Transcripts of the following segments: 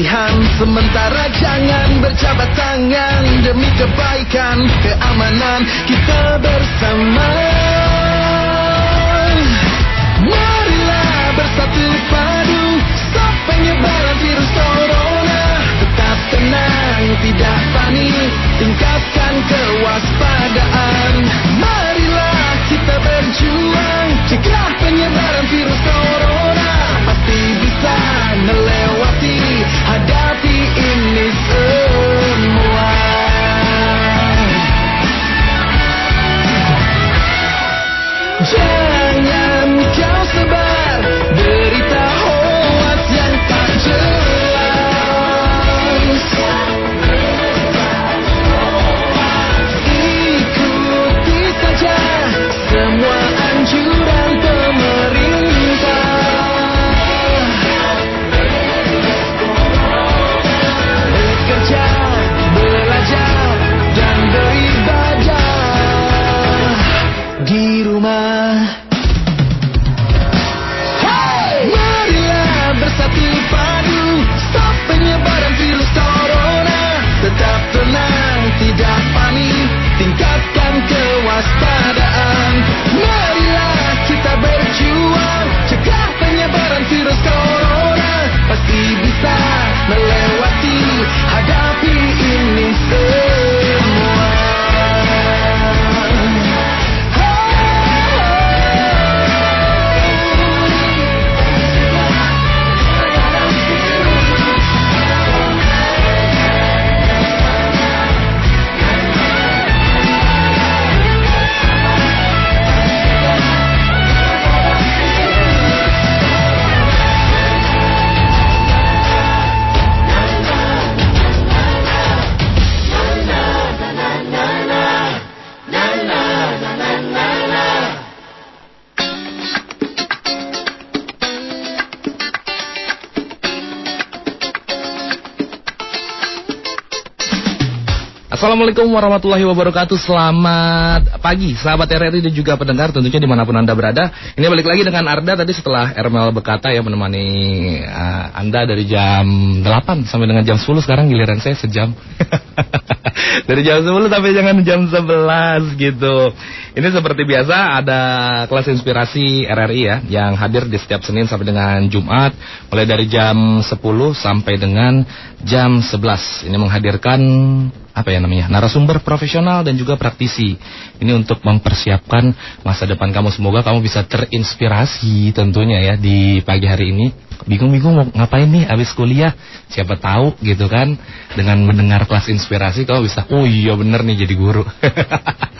kebersihan Sementara jangan berjabat tangan Demi kebaikan Keamanan. Kita Assalamualaikum warahmatullahi wabarakatuh. Selamat pagi sahabat RRI dan juga pendengar tentunya di mana pun anda berada. Ini balik lagi dengan Arda tadi setelah Ermel Bekata ya menemani uh, anda dari jam 8 sampai dengan jam 10 Sekarang giliran saya sejam. Dari jam 10 sampai jangan jam 11 gitu. Ini seperti biasa ada kelas inspirasi RRI ya Yang hadir di setiap Senin sampai dengan Jumat Mulai dari jam 10 sampai dengan jam 11 Ini menghadirkan apa ya namanya narasumber profesional dan juga praktisi. Ini untuk mempersiapkan masa depan kamu. Semoga kamu bisa terinspirasi tentunya ya di pagi hari ini. Bingung-bingung mau ngapain nih habis kuliah? Siapa tahu gitu kan? Dengan mendengar kelas inspirasi kamu bisa oh iya bener nih jadi guru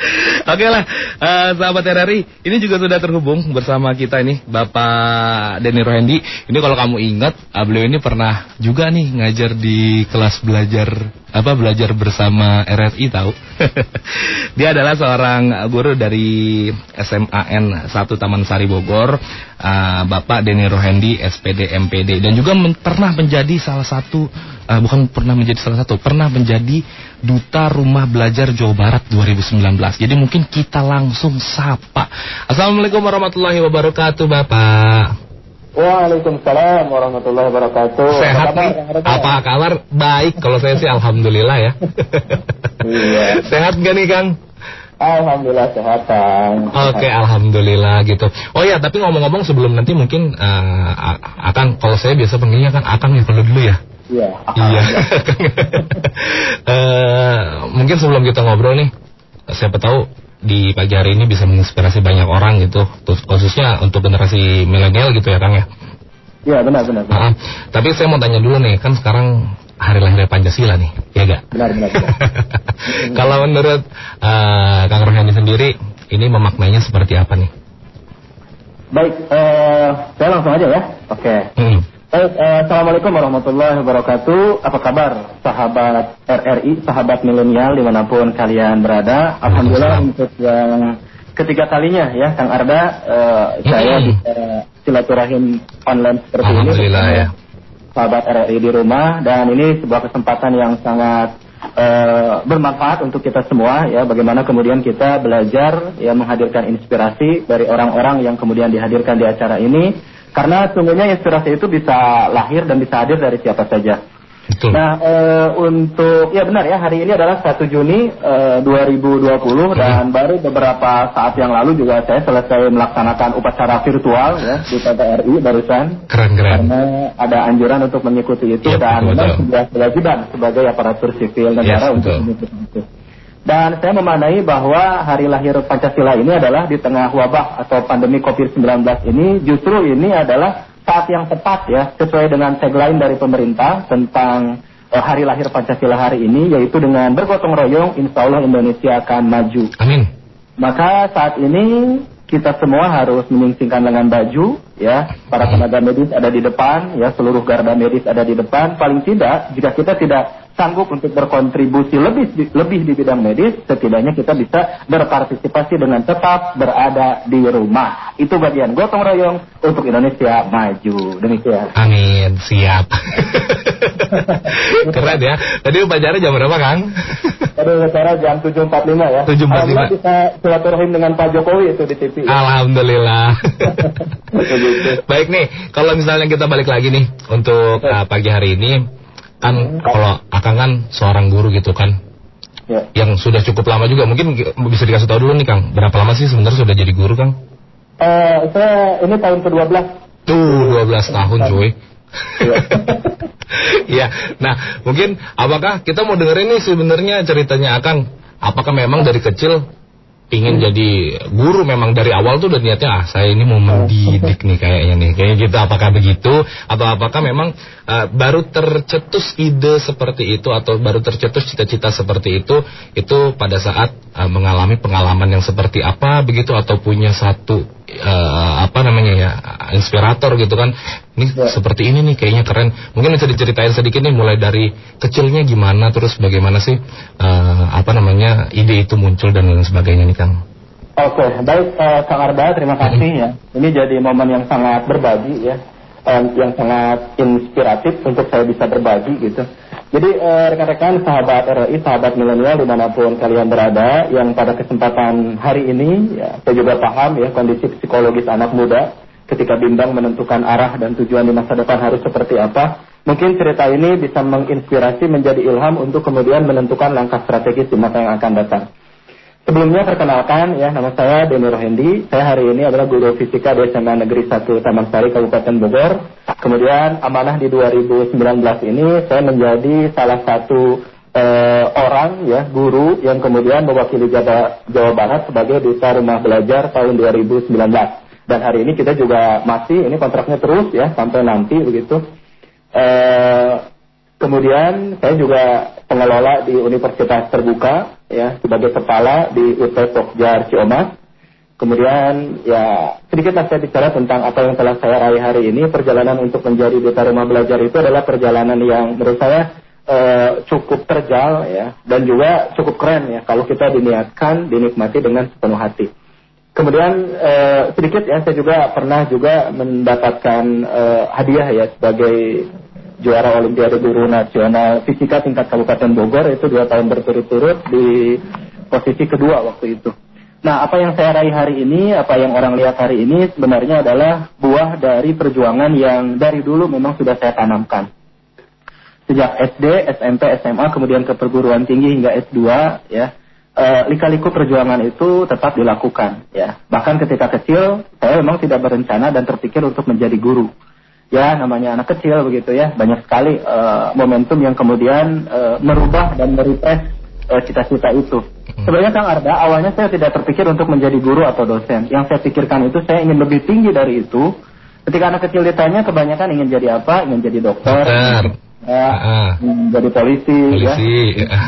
Oke lah, uh, sahabat RRI, ini juga sudah terhubung bersama kita ini Bapak Denny Rohendi. Ini kalau kamu ingat, uh, beliau ini pernah juga nih ngajar di kelas belajar apa belajar bersama RRI tahu. Dia adalah seorang guru dari SMAN 1 Taman Sari Bogor, uh, Bapak Denny Rohendi SPD MPD dan juga men pernah menjadi salah satu uh, bukan pernah menjadi salah satu, pernah menjadi Duta Rumah Belajar Jawa Barat 2019. Jadi mungkin kita langsung sapa. Assalamualaikum warahmatullahi wabarakatuh, Bapak. Waalaikumsalam warahmatullahi wabarakatuh. Sehat nih? Apa kabar? Baik, kalau saya sih alhamdulillah ya. Iya. Sehat gak nih, Kang? Alhamdulillah sehat. Oke, alhamdulillah gitu. Oh ya, tapi ngomong-ngomong sebelum nanti mungkin uh, akan kalau saya biasa panggilnya kan Akang ya kalau dulu ya. Iya. Iya. Eh, mungkin sebelum kita ngobrol nih, siapa tahu di pagi hari ini bisa menginspirasi banyak orang gitu, terus khususnya untuk generasi milenial gitu ya Kang ya. Iya, benar, benar. benar. Ah, tapi saya mau tanya dulu nih, kan sekarang hari lahir Pancasila nih, ya gak? Benar, benar, benar. Kalau menurut eh, Kang Rohani sendiri, ini memaknainya seperti apa nih? Baik, eh, saya langsung aja ya. Oke. Hmm. Baik, eh, Assalamualaikum warahmatullahi wabarakatuh. Apa kabar sahabat RRI, sahabat milenial di mana pun kalian berada? Alhamdulillah untuk yang ketiga kalinya ya, Kang Arda, eh, saya bisa silaturahim online seperti ini. Alhamdulillah ya. Sahabat RRI di rumah dan ini sebuah kesempatan yang sangat eh, bermanfaat untuk kita semua ya. Bagaimana kemudian kita belajar ya menghadirkan inspirasi dari orang-orang yang kemudian dihadirkan di acara ini. Karena sungguhnya inspirasi itu bisa lahir dan bisa hadir dari siapa saja. Betul. Nah, eh, untuk ya benar ya hari ini adalah 1 Juni eh, 2020 dan baru beberapa saat yang lalu juga saya selesai melaksanakan upacara virtual ya di TVRI barusan Keren keren. karena ada anjuran untuk mengikuti itu Iya, dan memang sudah kewajiban sebagai aparatur sipil negara Yes, untuk mengikuti itu. Dan saya memaknai bahwa hari lahir Pancasila ini adalah di tengah wabah atau pandemi COVID-19 ini justru ini adalah saat yang tepat ya sesuai dengan tagline dari pemerintah tentang eh, hari lahir Pancasila hari ini yaitu dengan bergotong royong insya Allah Indonesia akan maju. Amin. Maka saat ini kita semua harus menyingsingkan lengan baju, ya. Para tenaga medis ada di depan, ya. Seluruh garda medis ada di depan. Paling tidak, jika kita tidak sanggup untuk berkontribusi lebih lebih di bidang medis, setidaknya kita bisa berpartisipasi dengan tetap berada di rumah. Itu bagian gotong royong untuk Indonesia maju. Demikian. Amin. Siap. Keren ya. Tadi upacara jam berapa Kang? Pada acara jam 7.45 ya. 7.45. Alhamdulillah bisa silaturahim dengan Pak Jokowi itu di TV. ya. Alhamdulillah. Baik nih, kalau misalnya kita balik lagi nih untuk uh, pagi hari ini, kan kalau Akang kan seorang guru gitu kan, Ya. yang sudah cukup lama juga. Mungkin bisa dikasih tahu dulu nih Kang, berapa lama sih sebenarnya sudah jadi guru Kang? Eh, saya ini tahun ke-12. Tuh, 12 tahun cuy. Iya. Iya. Nah, mungkin apakah kita mau dengerin nih sebenarnya ceritanya Akang? Apakah memang dari kecil ingin jadi guru memang dari awal tuh udah niatnya ah saya ini mau mendidik nih kayaknya nih. Kayaknya gitu apakah begitu? Atau apakah memang eh, baru tercetus ide seperti itu atau baru tercetus cita-cita seperti itu itu pada saat eh, mengalami pengalaman yang seperti apa begitu? Atau punya satu eh, apa namanya ya inspirator gitu kan. Ini Ya. seperti ini nih kayaknya keren. Mungkin bisa diceritain sedikit nih mulai dari kecilnya gimana terus bagaimana sih eh, apa namanya ide itu muncul dan lain sebagainya nih kang? Oke, baik eh, Kang Arda, terima kasih ya. Ini jadi momen yang sangat berbagi ya, eh, yang sangat inspiratif untuk saya bisa berbagi gitu. Jadi eh, rekan-rekan sahabat RRI, sahabat milenial di mana pun kalian berada, yang pada kesempatan hari ini, ya, saya juga paham ya kondisi psikologis anak muda ketika bimbang menentukan arah dan tujuan di masa depan harus seperti apa. Mungkin cerita ini bisa menginspirasi menjadi ilham untuk kemudian menentukan langkah strategis di masa yang akan datang. Sebelumnya perkenalkan ya nama saya Deni Rohendi. Saya hari ini adalah guru fisika di SMA Negeri 1 Taman Sari Kabupaten Bogor. Kemudian amanah di 2019 ini saya menjadi salah satu eh, orang ya guru yang kemudian mewakili Jawa, Jawa Barat sebagai duta rumah belajar tahun 2019. Dan hari ini kita juga masih ini kontraknya terus ya sampai nanti begitu. Eh, kemudian saya juga pengelola di Universitas Terbuka ya sebagai kepala di UT Pokjar Ciamas. Kemudian ya sedikit saya bicara tentang apa yang telah saya raih hari ini. Perjalanan untuk menjadi duta rumah belajar itu adalah perjalanan yang menurut saya eh, cukup terjal ya dan juga cukup keren ya kalau kita diniatkan dinikmati dengan sepenuh hati. Kemudian eh, sedikit ya saya juga pernah juga mendapatkan eh, hadiah ya sebagai juara Olimpiade Guru Nasional Fisika tingkat Kabupaten Bogor itu dua tahun berturut-turut di posisi kedua waktu itu. Nah, apa yang saya raih hari ini, apa yang orang lihat hari ini sebenarnya adalah buah dari perjuangan yang dari dulu memang sudah saya tanamkan. Sejak SD, SMP, SMA, kemudian ke perguruan tinggi hingga S2, ya, eh, lika-liku perjuangan itu tetap dilakukan, ya. Bahkan ketika kecil, saya memang tidak berencana dan terpikir untuk menjadi guru ya namanya anak kecil begitu ya. Banyak sekali eh, momentum yang kemudian eh, merubah dan merepres eh, cita-cita itu. Sebenarnya Kang Arda awalnya saya tidak terpikir untuk menjadi guru atau dosen. Yang saya pikirkan itu saya ingin lebih tinggi dari itu. Ketika anak kecil ditanya kebanyakan ingin jadi apa? Ingin jadi dokter. Dokter. ya, ingin jadi polisi, ya. Polisi. Nah,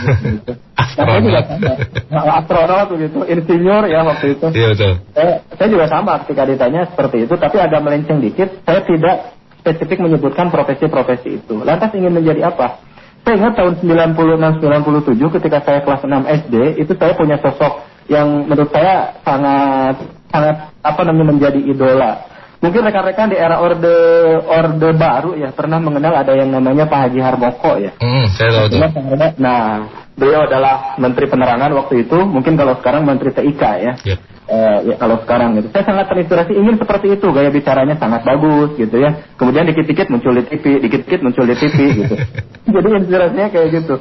saya juga astronot. sama. Nah, astronot begitu insinyur ya waktu itu. Iya betul. Saya, saya juga sama ketika ditanya seperti itu, tapi agak melenceng dikit. Saya tidak spesifik menyebutkan profesi-profesi itu. Lantas ingin menjadi apa? Saya ingat tahun 96-97 ketika saya kelas 6 SD, itu saya punya sosok yang menurut saya sangat sangat apa namanya menjadi idola. Mungkin rekan-rekan di era orde orde baru ya pernah mengenal ada yang namanya Pak Haji Harmoko ya. Hmm, saya tahu. Nah, beliau adalah Menteri Penerangan waktu itu, mungkin kalau sekarang Menteri TIK ya. Yep. Eh, ya kalau sekarang gitu. Saya sangat terinspirasi ingin seperti itu, gaya bicaranya sangat bagus gitu ya. Kemudian dikit-dikit muncul di TV, dikit-dikit muncul di TV gitu. Jadi inspirasinya kayak gitu.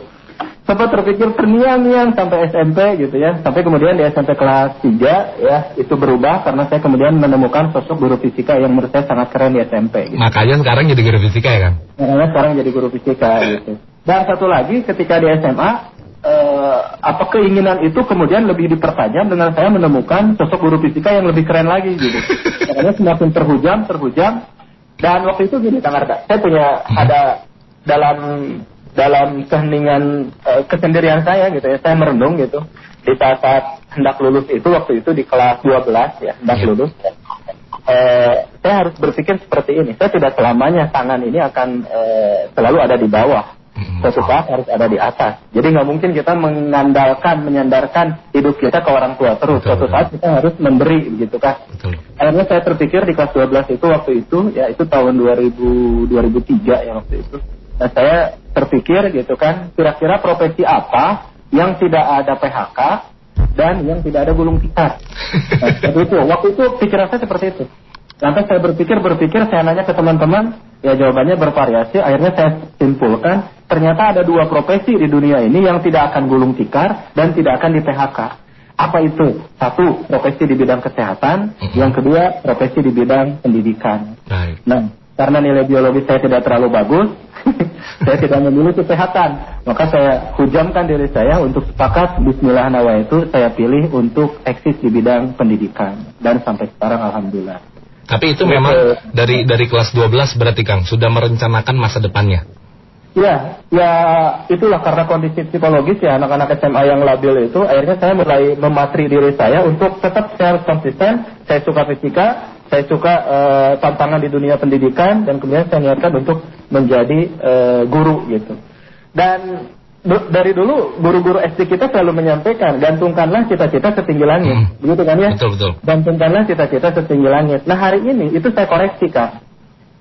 Sempat terpikir terniang-niang sampai SMP gitu ya. Sampai kemudian di SMP kelas 3 ya itu berubah karena saya kemudian menemukan sosok guru fisika yang menurut saya sangat keren di SMP. Gitu. Makanya sekarang jadi guru fisika ya kan? Makanya sekarang jadi guru fisika gitu. Dan satu lagi ketika di SMA eh, apa keinginan itu kemudian lebih dipertajam dengan saya menemukan sosok guru fisika yang lebih keren lagi gitu. Makanya semakin terhujam, terhujam. Dan waktu itu gini Kang Arda, saya punya ada dalam dalam keheningan eh, kesendirian saya gitu ya, saya merenung gitu di saat, saat hendak lulus itu waktu itu di kelas 12 ya hendak Iya. lulus. Eh, saya harus berpikir seperti ini. Saya tidak selamanya tangan ini akan eh, selalu ada di bawah. Hmm. Suatu saat harus ada di atas. Jadi nggak mungkin kita mengandalkan, menyandarkan hidup kita ke orang tua terus. Betul, Suatu betul. saat kita harus memberi, gitu kan. Betul. Akhirnya saya terpikir di kelas 12 itu waktu itu, ya itu tahun 2000, 2003 ya waktu itu. Nah saya terpikir gitu kan, kira-kira profesi apa yang tidak ada PHK dan yang tidak ada gulung tikar. Nah, seperti itu. Waktu itu pikiran saya seperti itu. Lantas saya berpikir, berpikir, saya nanya ke teman-teman, ya jawabannya bervariasi. Akhirnya saya simpulkan, ternyata ada dua profesi di dunia ini yang tidak akan gulung tikar dan tidak akan di PHK. Apa itu? Satu, profesi di bidang kesehatan. Mhm. Yang kedua, profesi di bidang pendidikan. Baik. Nah, karena nilai biologi saya tidak terlalu bagus, saya tidak memilih kesehatan. Maka saya hujamkan diri saya untuk sepakat Bismillah nawa itu saya pilih untuk eksis di bidang pendidikan. Dan sampai sekarang Alhamdulillah. Tapi itu memang dari dari kelas 12 berarti Kang sudah merencanakan masa depannya. Ya, ya itulah karena kondisi psikologis ya anak-anak SMA yang labil itu akhirnya saya mulai mematri diri saya untuk tetap saya harus konsisten, saya suka fisika, saya suka eh, tantangan di dunia pendidikan dan kemudian saya niatkan untuk menjadi eh, guru gitu. Dan du- dari dulu guru-guru SD kita selalu menyampaikan gantungkanlah cita-cita setinggi langit, Hmm. begitu kan ya? Betul betul. Gantungkanlah cita-cita setinggi langit. Nah hari ini itu saya koreksi kan.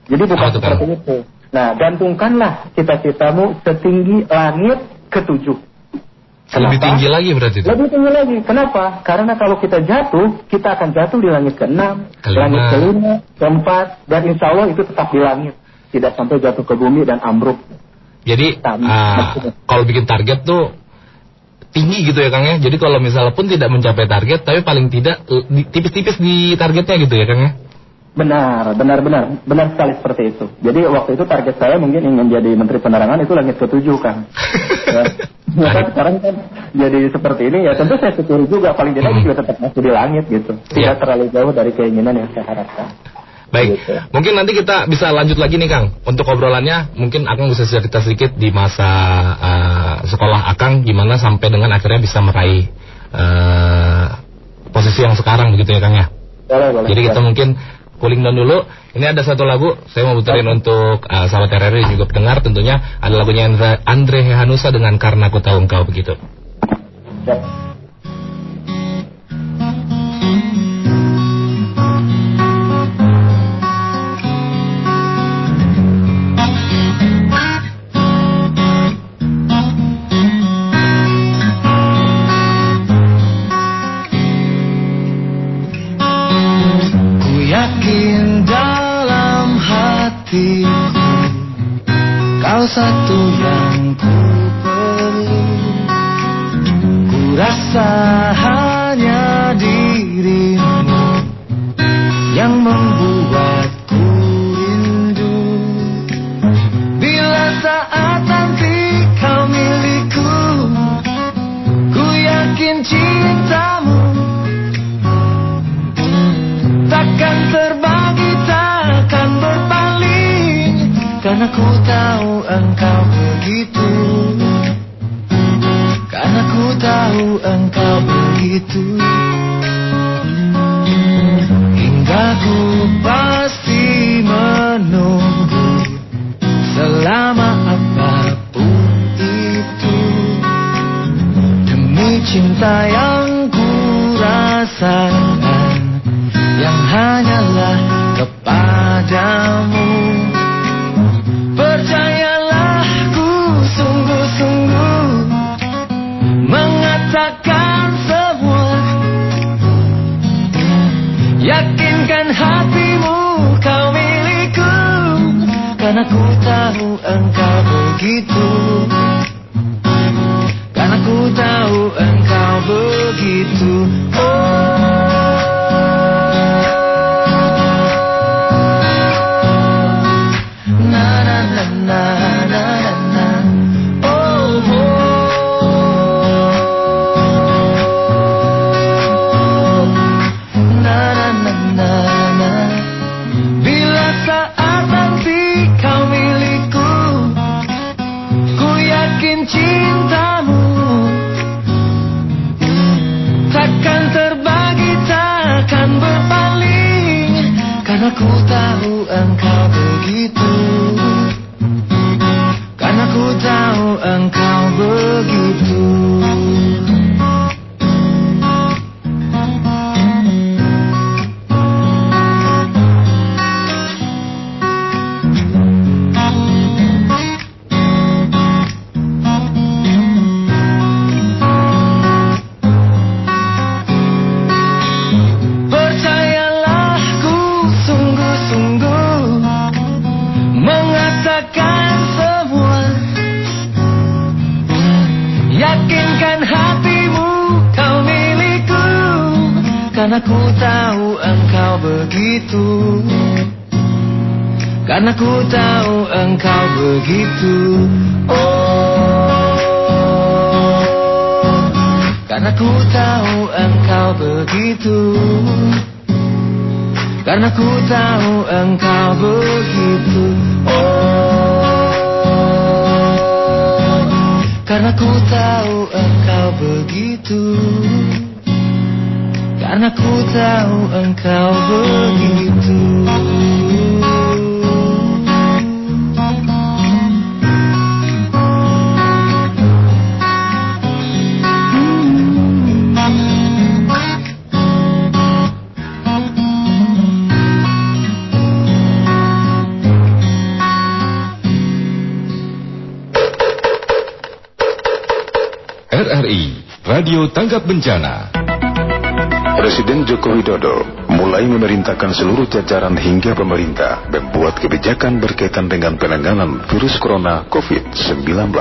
Jadi bukan Kang? seperti itu. Nah gantungkanlah cita-citamu setinggi langit ketujuh. Lebih Kenapa? tinggi lagi berarti itu. Lebih tinggi lagi. Kenapa? Karena kalau kita jatuh, kita akan jatuh di langit keenam, Kelima. langit kelima, keempat, dan insya Allah itu tetap di langit. Tidak sampai jatuh ke bumi dan ambruk. Jadi Sama. ah, kalau bikin target tuh tinggi gitu ya Kang ya. Jadi kalau misalnya pun tidak mencapai target tapi paling tidak eh, tipis-tipis di targetnya gitu ya Kang ya. Benar, benar, benar, benar sekali seperti itu. Jadi waktu itu target saya mungkin ingin jadi Menteri Penerangan itu langit ketujuh kan. ya. Ya kan, sekarang kan jadi seperti ini ya tentu saya syukuri juga paling tidak Hmm. juga tetap masih di langit gitu. Tidak Iya. terlalu jauh dari keinginan yang saya harapkan. Baik, Gitu. mungkin nanti kita bisa lanjut lagi nih Kang Untuk obrolannya mungkin Akang bisa cerita sedikit di masa eh, sekolah Akang Gimana sampai dengan akhirnya bisa meraih eh, posisi yang sekarang begitu ya Kang ya Boleh, boleh. Jadi kita boleh. mungkin cooling down dulu. Ini ada satu lagu Saya mau puterin untuk eh, sahabat RRI juga pendengar tentunya. Ada lagunya Andre, Hehanusa dengan Karena Ku Tahu Engkau begitu. Satu yang ku perlu Ku rasa Karena ku tahu engkau begitu. Oh. Karena ku tahu engkau begitu. Karena ku tahu engkau begitu. Oh. Karena ku tahu engkau begitu. Karena ku tahu engkau begitu Radio Tanggap Bencana. Presiden Joko Widodo mulai memerintahkan seluruh jajaran hingga pemerintah membuat kebijakan berkaitan dengan penanganan virus corona COVID-19.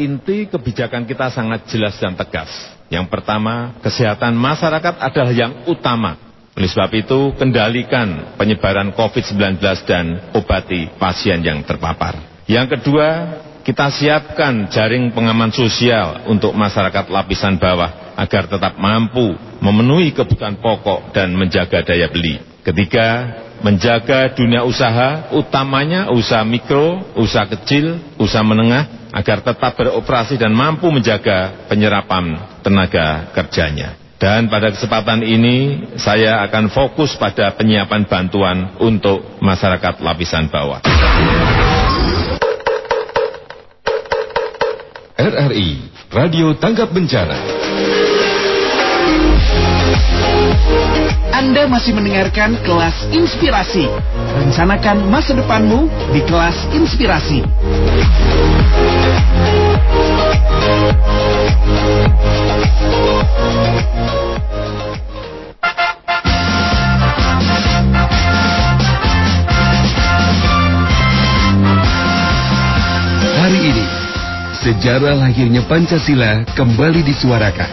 Inti kebijakan kita sangat jelas dan tegas. Yang pertama, kesehatan masyarakat adalah yang utama. Oleh sebab itu, kendalikan penyebaran COVID-19 dan obati pasien yang terpapar. Yang kedua, kita siapkan jaring pengaman sosial untuk masyarakat lapisan bawah agar tetap mampu memenuhi kebutuhan pokok dan menjaga daya beli. Ketiga, menjaga dunia usaha, utamanya usaha mikro, usaha kecil, usaha menengah, agar tetap beroperasi dan mampu menjaga penyerapan tenaga kerjanya. Dan pada kesempatan ini, saya akan fokus pada penyiapan bantuan untuk masyarakat lapisan bawah. RRI Radio Tanggap Bencana. Anda masih mendengarkan kelas inspirasi. Rencanakan masa depanmu di kelas inspirasi. Sejarah lahirnya Pancasila kembali disuarakan.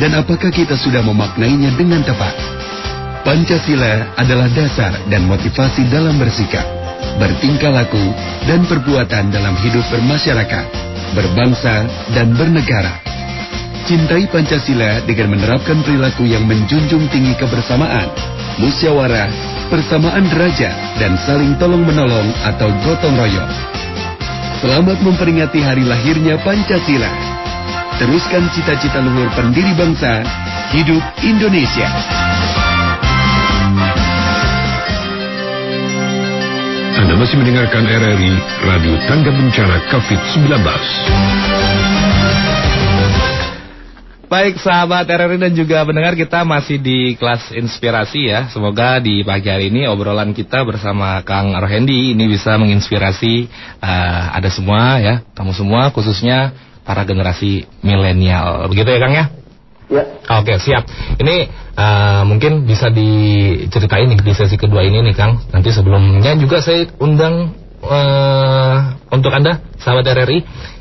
Dan apakah kita sudah memaknainya dengan tepat? Pancasila adalah dasar dan motivasi dalam bersikap, bertingkah laku, dan perbuatan dalam hidup bermasyarakat, berbangsa, dan bernegara. Cintai Pancasila dengan menerapkan perilaku yang menjunjung tinggi kebersamaan, musyawarah, persamaan derajat, dan saling tolong-menolong atau gotong royong. Selamat memperingati hari lahirnya Pancasila. Teruskan cita-cita luhur pendiri bangsa, hidup Indonesia. Anda masih mendengarkan RRI Radio Tangga Bencana COVID-19. Baik sahabat RRI dan juga pendengar kita masih di kelas inspirasi ya. Semoga di pagi hari ini obrolan kita bersama Kang Rohendi ini bisa menginspirasi uh, ada semua ya, kamu semua khususnya para generasi milenial. Begitu ya Kang ya? Ya. Oke siap. Ini uh, mungkin bisa diceritain nih di sesi kedua ini nih Kang. Nanti sebelumnya juga saya undang uh, untuk Anda, sahabat RRI,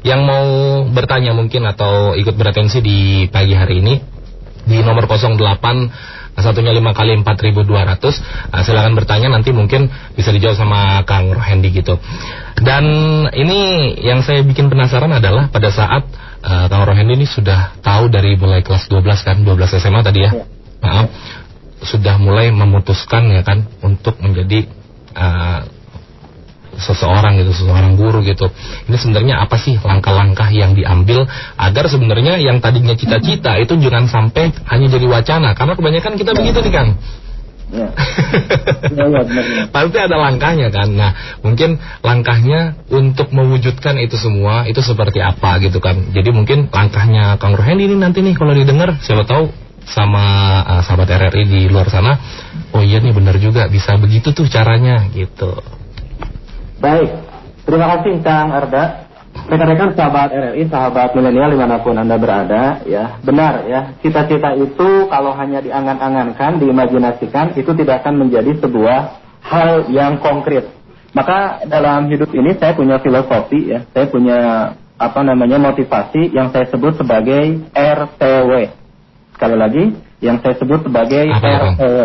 yang mau bertanya mungkin atau ikut beratensi di pagi hari ini, di nomor 08 satunya 5 kali 4200 uh, silakan bertanya nanti mungkin bisa dijawab sama Kang Rohendi gitu. Dan ini yang saya bikin penasaran adalah pada saat uh, Kang Rohendi ini sudah tahu dari mulai kelas 12 kan 12 SMA tadi ya, ya. maaf sudah mulai memutuskan ya kan untuk menjadi uh, seseorang gitu, seseorang guru gitu. Ini sebenarnya apa sih langkah-langkah yang diambil agar sebenarnya yang tadinya cita-cita itu jangan sampai hanya jadi wacana. Karena kebanyakan kita begitu nih Kang. Ya. ya, ya, Pasti ada langkahnya kan. Nah, mungkin langkahnya untuk mewujudkan itu semua itu seperti apa gitu kan. Jadi mungkin langkahnya Kang Rohendi ini nanti nih kalau didengar siapa tahu sama uh, sahabat RRI di luar sana, oh iya nih benar juga bisa begitu tuh caranya gitu. Baik, terima kasih Kang Arda. Rekan-rekan sahabat RRI, sahabat milenial di mana pun Anda berada, ya benar ya, cita-cita itu kalau hanya diangan-angankan, diimajinasikan, itu tidak akan menjadi sebuah hal yang konkret. Maka dalam hidup ini saya punya filosofi ya, saya punya apa namanya motivasi yang saya sebut sebagai RTW. Sekali lagi, yang saya sebut sebagai RTW.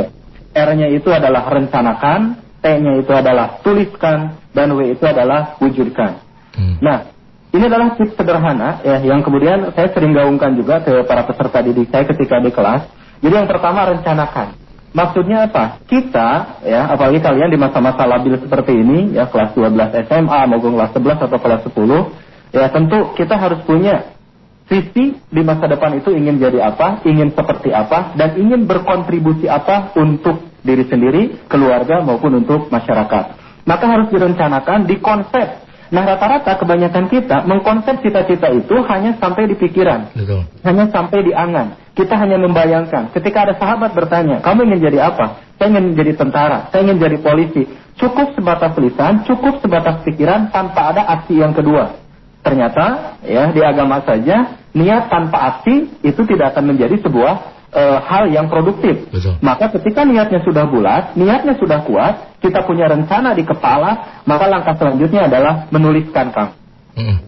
R-nya itu adalah rencanakan, T-nya itu adalah tuliskan, dan W itu adalah wujudkan. Hmm. Nah, ini adalah tips sederhana ya yang kemudian saya sering gaungkan juga ke para peserta didik saya ketika di kelas. Jadi yang pertama rencanakan. Maksudnya apa? Kita ya, apalagi kalian di masa-masa labil seperti ini ya kelas 12 SMA maupun kelas 11 atau kelas 10 ya tentu kita harus punya visi di masa depan itu ingin jadi apa, ingin seperti apa dan ingin berkontribusi apa untuk diri sendiri, keluarga maupun untuk masyarakat maka harus direncanakan, dikonsep. Nah rata-rata kebanyakan kita mengkonsep cita-cita itu hanya sampai di pikiran, Betul. hanya sampai di angan. Kita hanya membayangkan. Ketika ada sahabat bertanya, kamu ingin jadi apa? Saya ingin jadi tentara, saya ingin jadi polisi. Cukup sebatas lisan, cukup sebatas pikiran tanpa ada aksi yang kedua. Ternyata ya di agama saja niat tanpa aksi itu tidak akan menjadi sebuah e, hal yang produktif. Betul. Maka ketika niatnya sudah bulat, niatnya sudah kuat, kita punya rencana di kepala, maka langkah selanjutnya adalah menuliskan, Kang. Hmm.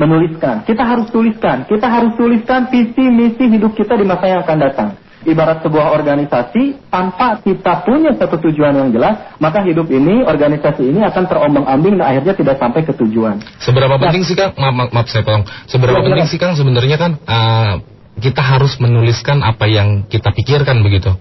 Menuliskan. Kita harus tuliskan. Kita harus tuliskan visi misi hidup kita di masa yang akan datang. Ibarat sebuah organisasi, tanpa kita punya satu tujuan yang jelas, maka hidup ini, organisasi ini akan terombang-ambing dan akhirnya tidak sampai ke tujuan. Seberapa nah, penting sih Kang, maaf, maaf, maaf saya tolong, seberapa ya, penting ya. sih Kang sebenarnya kan uh, kita harus menuliskan apa yang kita pikirkan begitu.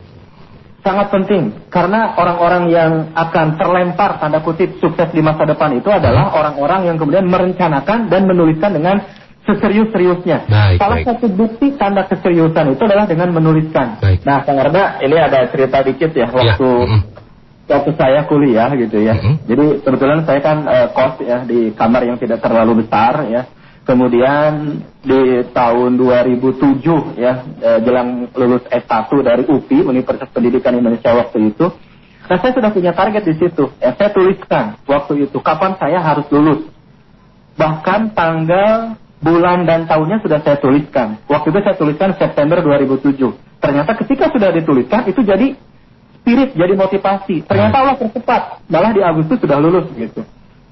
Sangat penting karena orang-orang yang akan terlempar tanda kutip sukses di masa depan itu adalah hmm. orang-orang yang kemudian merencanakan dan menuliskan dengan seserius-seriusnya. Salah baik. satu bukti tanda keseriusan itu adalah dengan menuliskan. Baik. Nah, Kang Arda, ini ada cerita dikit ya waktu ya. Mm waktu saya kuliah gitu ya. Mm -hmm. Jadi kebetulan saya kan uh, kos ya di kamar yang tidak terlalu besar ya. Kemudian di tahun 2007 ya eh, jelang lulus S1 dari UPI Universitas Pendidikan Indonesia waktu itu. Nah saya sudah punya target di situ. Ya, saya tuliskan waktu itu kapan saya harus lulus. Bahkan tanggal, bulan dan tahunnya sudah saya tuliskan. Waktu itu saya tuliskan September 2007. Ternyata ketika sudah dituliskan itu jadi spirit, jadi motivasi. Ternyata Allah tercepat. Malah di Agustus sudah lulus gitu.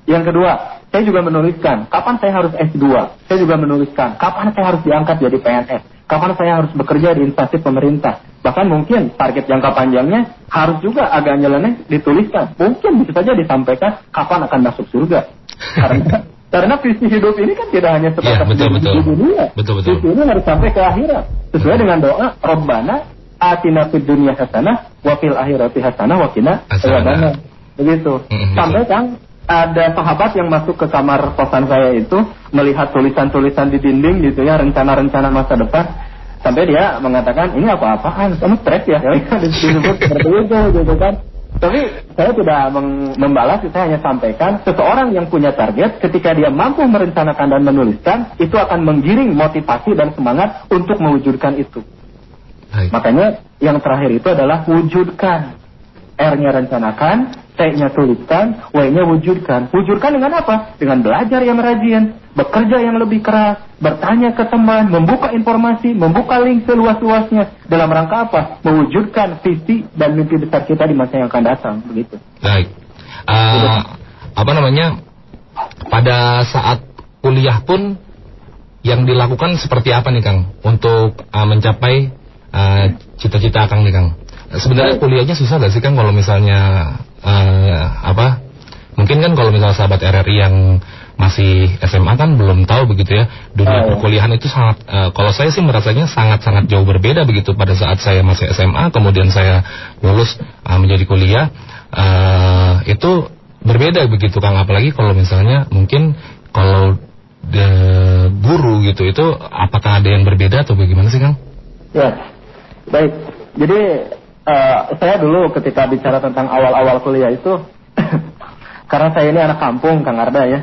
Yang kedua, saya juga menuliskan kapan saya harus S2. Saya juga menuliskan kapan saya harus diangkat jadi PNS. Kapan saya harus bekerja di instansi pemerintah. Bahkan mungkin target jangka panjangnya harus juga agak nyeleneh dituliskan. Mungkin bisa saja disampaikan kapan akan masuk surga. Karena karena visi hidup ini kan tidak hanya sebatas ya, betul, betul. di dunia. Betul, betul. Visi ini harus sampai ke akhirat. Sesuai dengan doa Robbana atina fid dunya hasanah wa fil akhirati hasanah wa qina Begitu. Mm -hmm. Sampai kan ada sahabat yang masuk ke kamar kosan saya itu melihat tulisan-tulisan di dinding gitu ya rencana-rencana masa depan sampai dia mengatakan ini apa-apaan kamu stres ya disebut seperti itu gitu kan Tapi saya tidak membalas, saya hanya sampaikan seseorang yang punya target ketika dia mampu merencanakan dan menuliskan itu akan menggiring motivasi dan semangat untuk mewujudkan itu. Baik. Makanya yang terakhir itu adalah wujudkan. R-nya rencanakan, T-nya tuliskan, W-nya wujudkan. Wujudkan dengan apa? Dengan belajar yang rajin, bekerja yang lebih keras, bertanya ke teman, membuka informasi, membuka link seluas-luasnya. Dalam rangka apa? Mewujudkan visi dan mimpi besar kita di masa yang akan datang. Begitu. Baik. Eh, apa namanya? Pada saat kuliah pun yang dilakukan seperti apa nih Kang untuk eh, mencapai eh, cita-cita Kang nih Kang? Sebenarnya kuliahnya susah gak sih Kang kalau misalnya eh, apa? Mungkin kan kalau misalnya sahabat RRI yang masih SMA kan belum tahu begitu ya dunia Oh. perkuliahan itu sangat eh, kalau saya sih merasanya sangat-sangat jauh berbeda begitu pada saat saya masih SMA kemudian saya lulus eh, menjadi kuliah eh, itu berbeda begitu Kang apalagi kalau misalnya mungkin kalau de- guru gitu itu apakah ada yang berbeda atau bagaimana sih Kang? Ya, baik. Jadi eh, saya dulu ketika bicara tentang awal-awal kuliah itu, karena saya ini anak kampung, Kang Arda ya,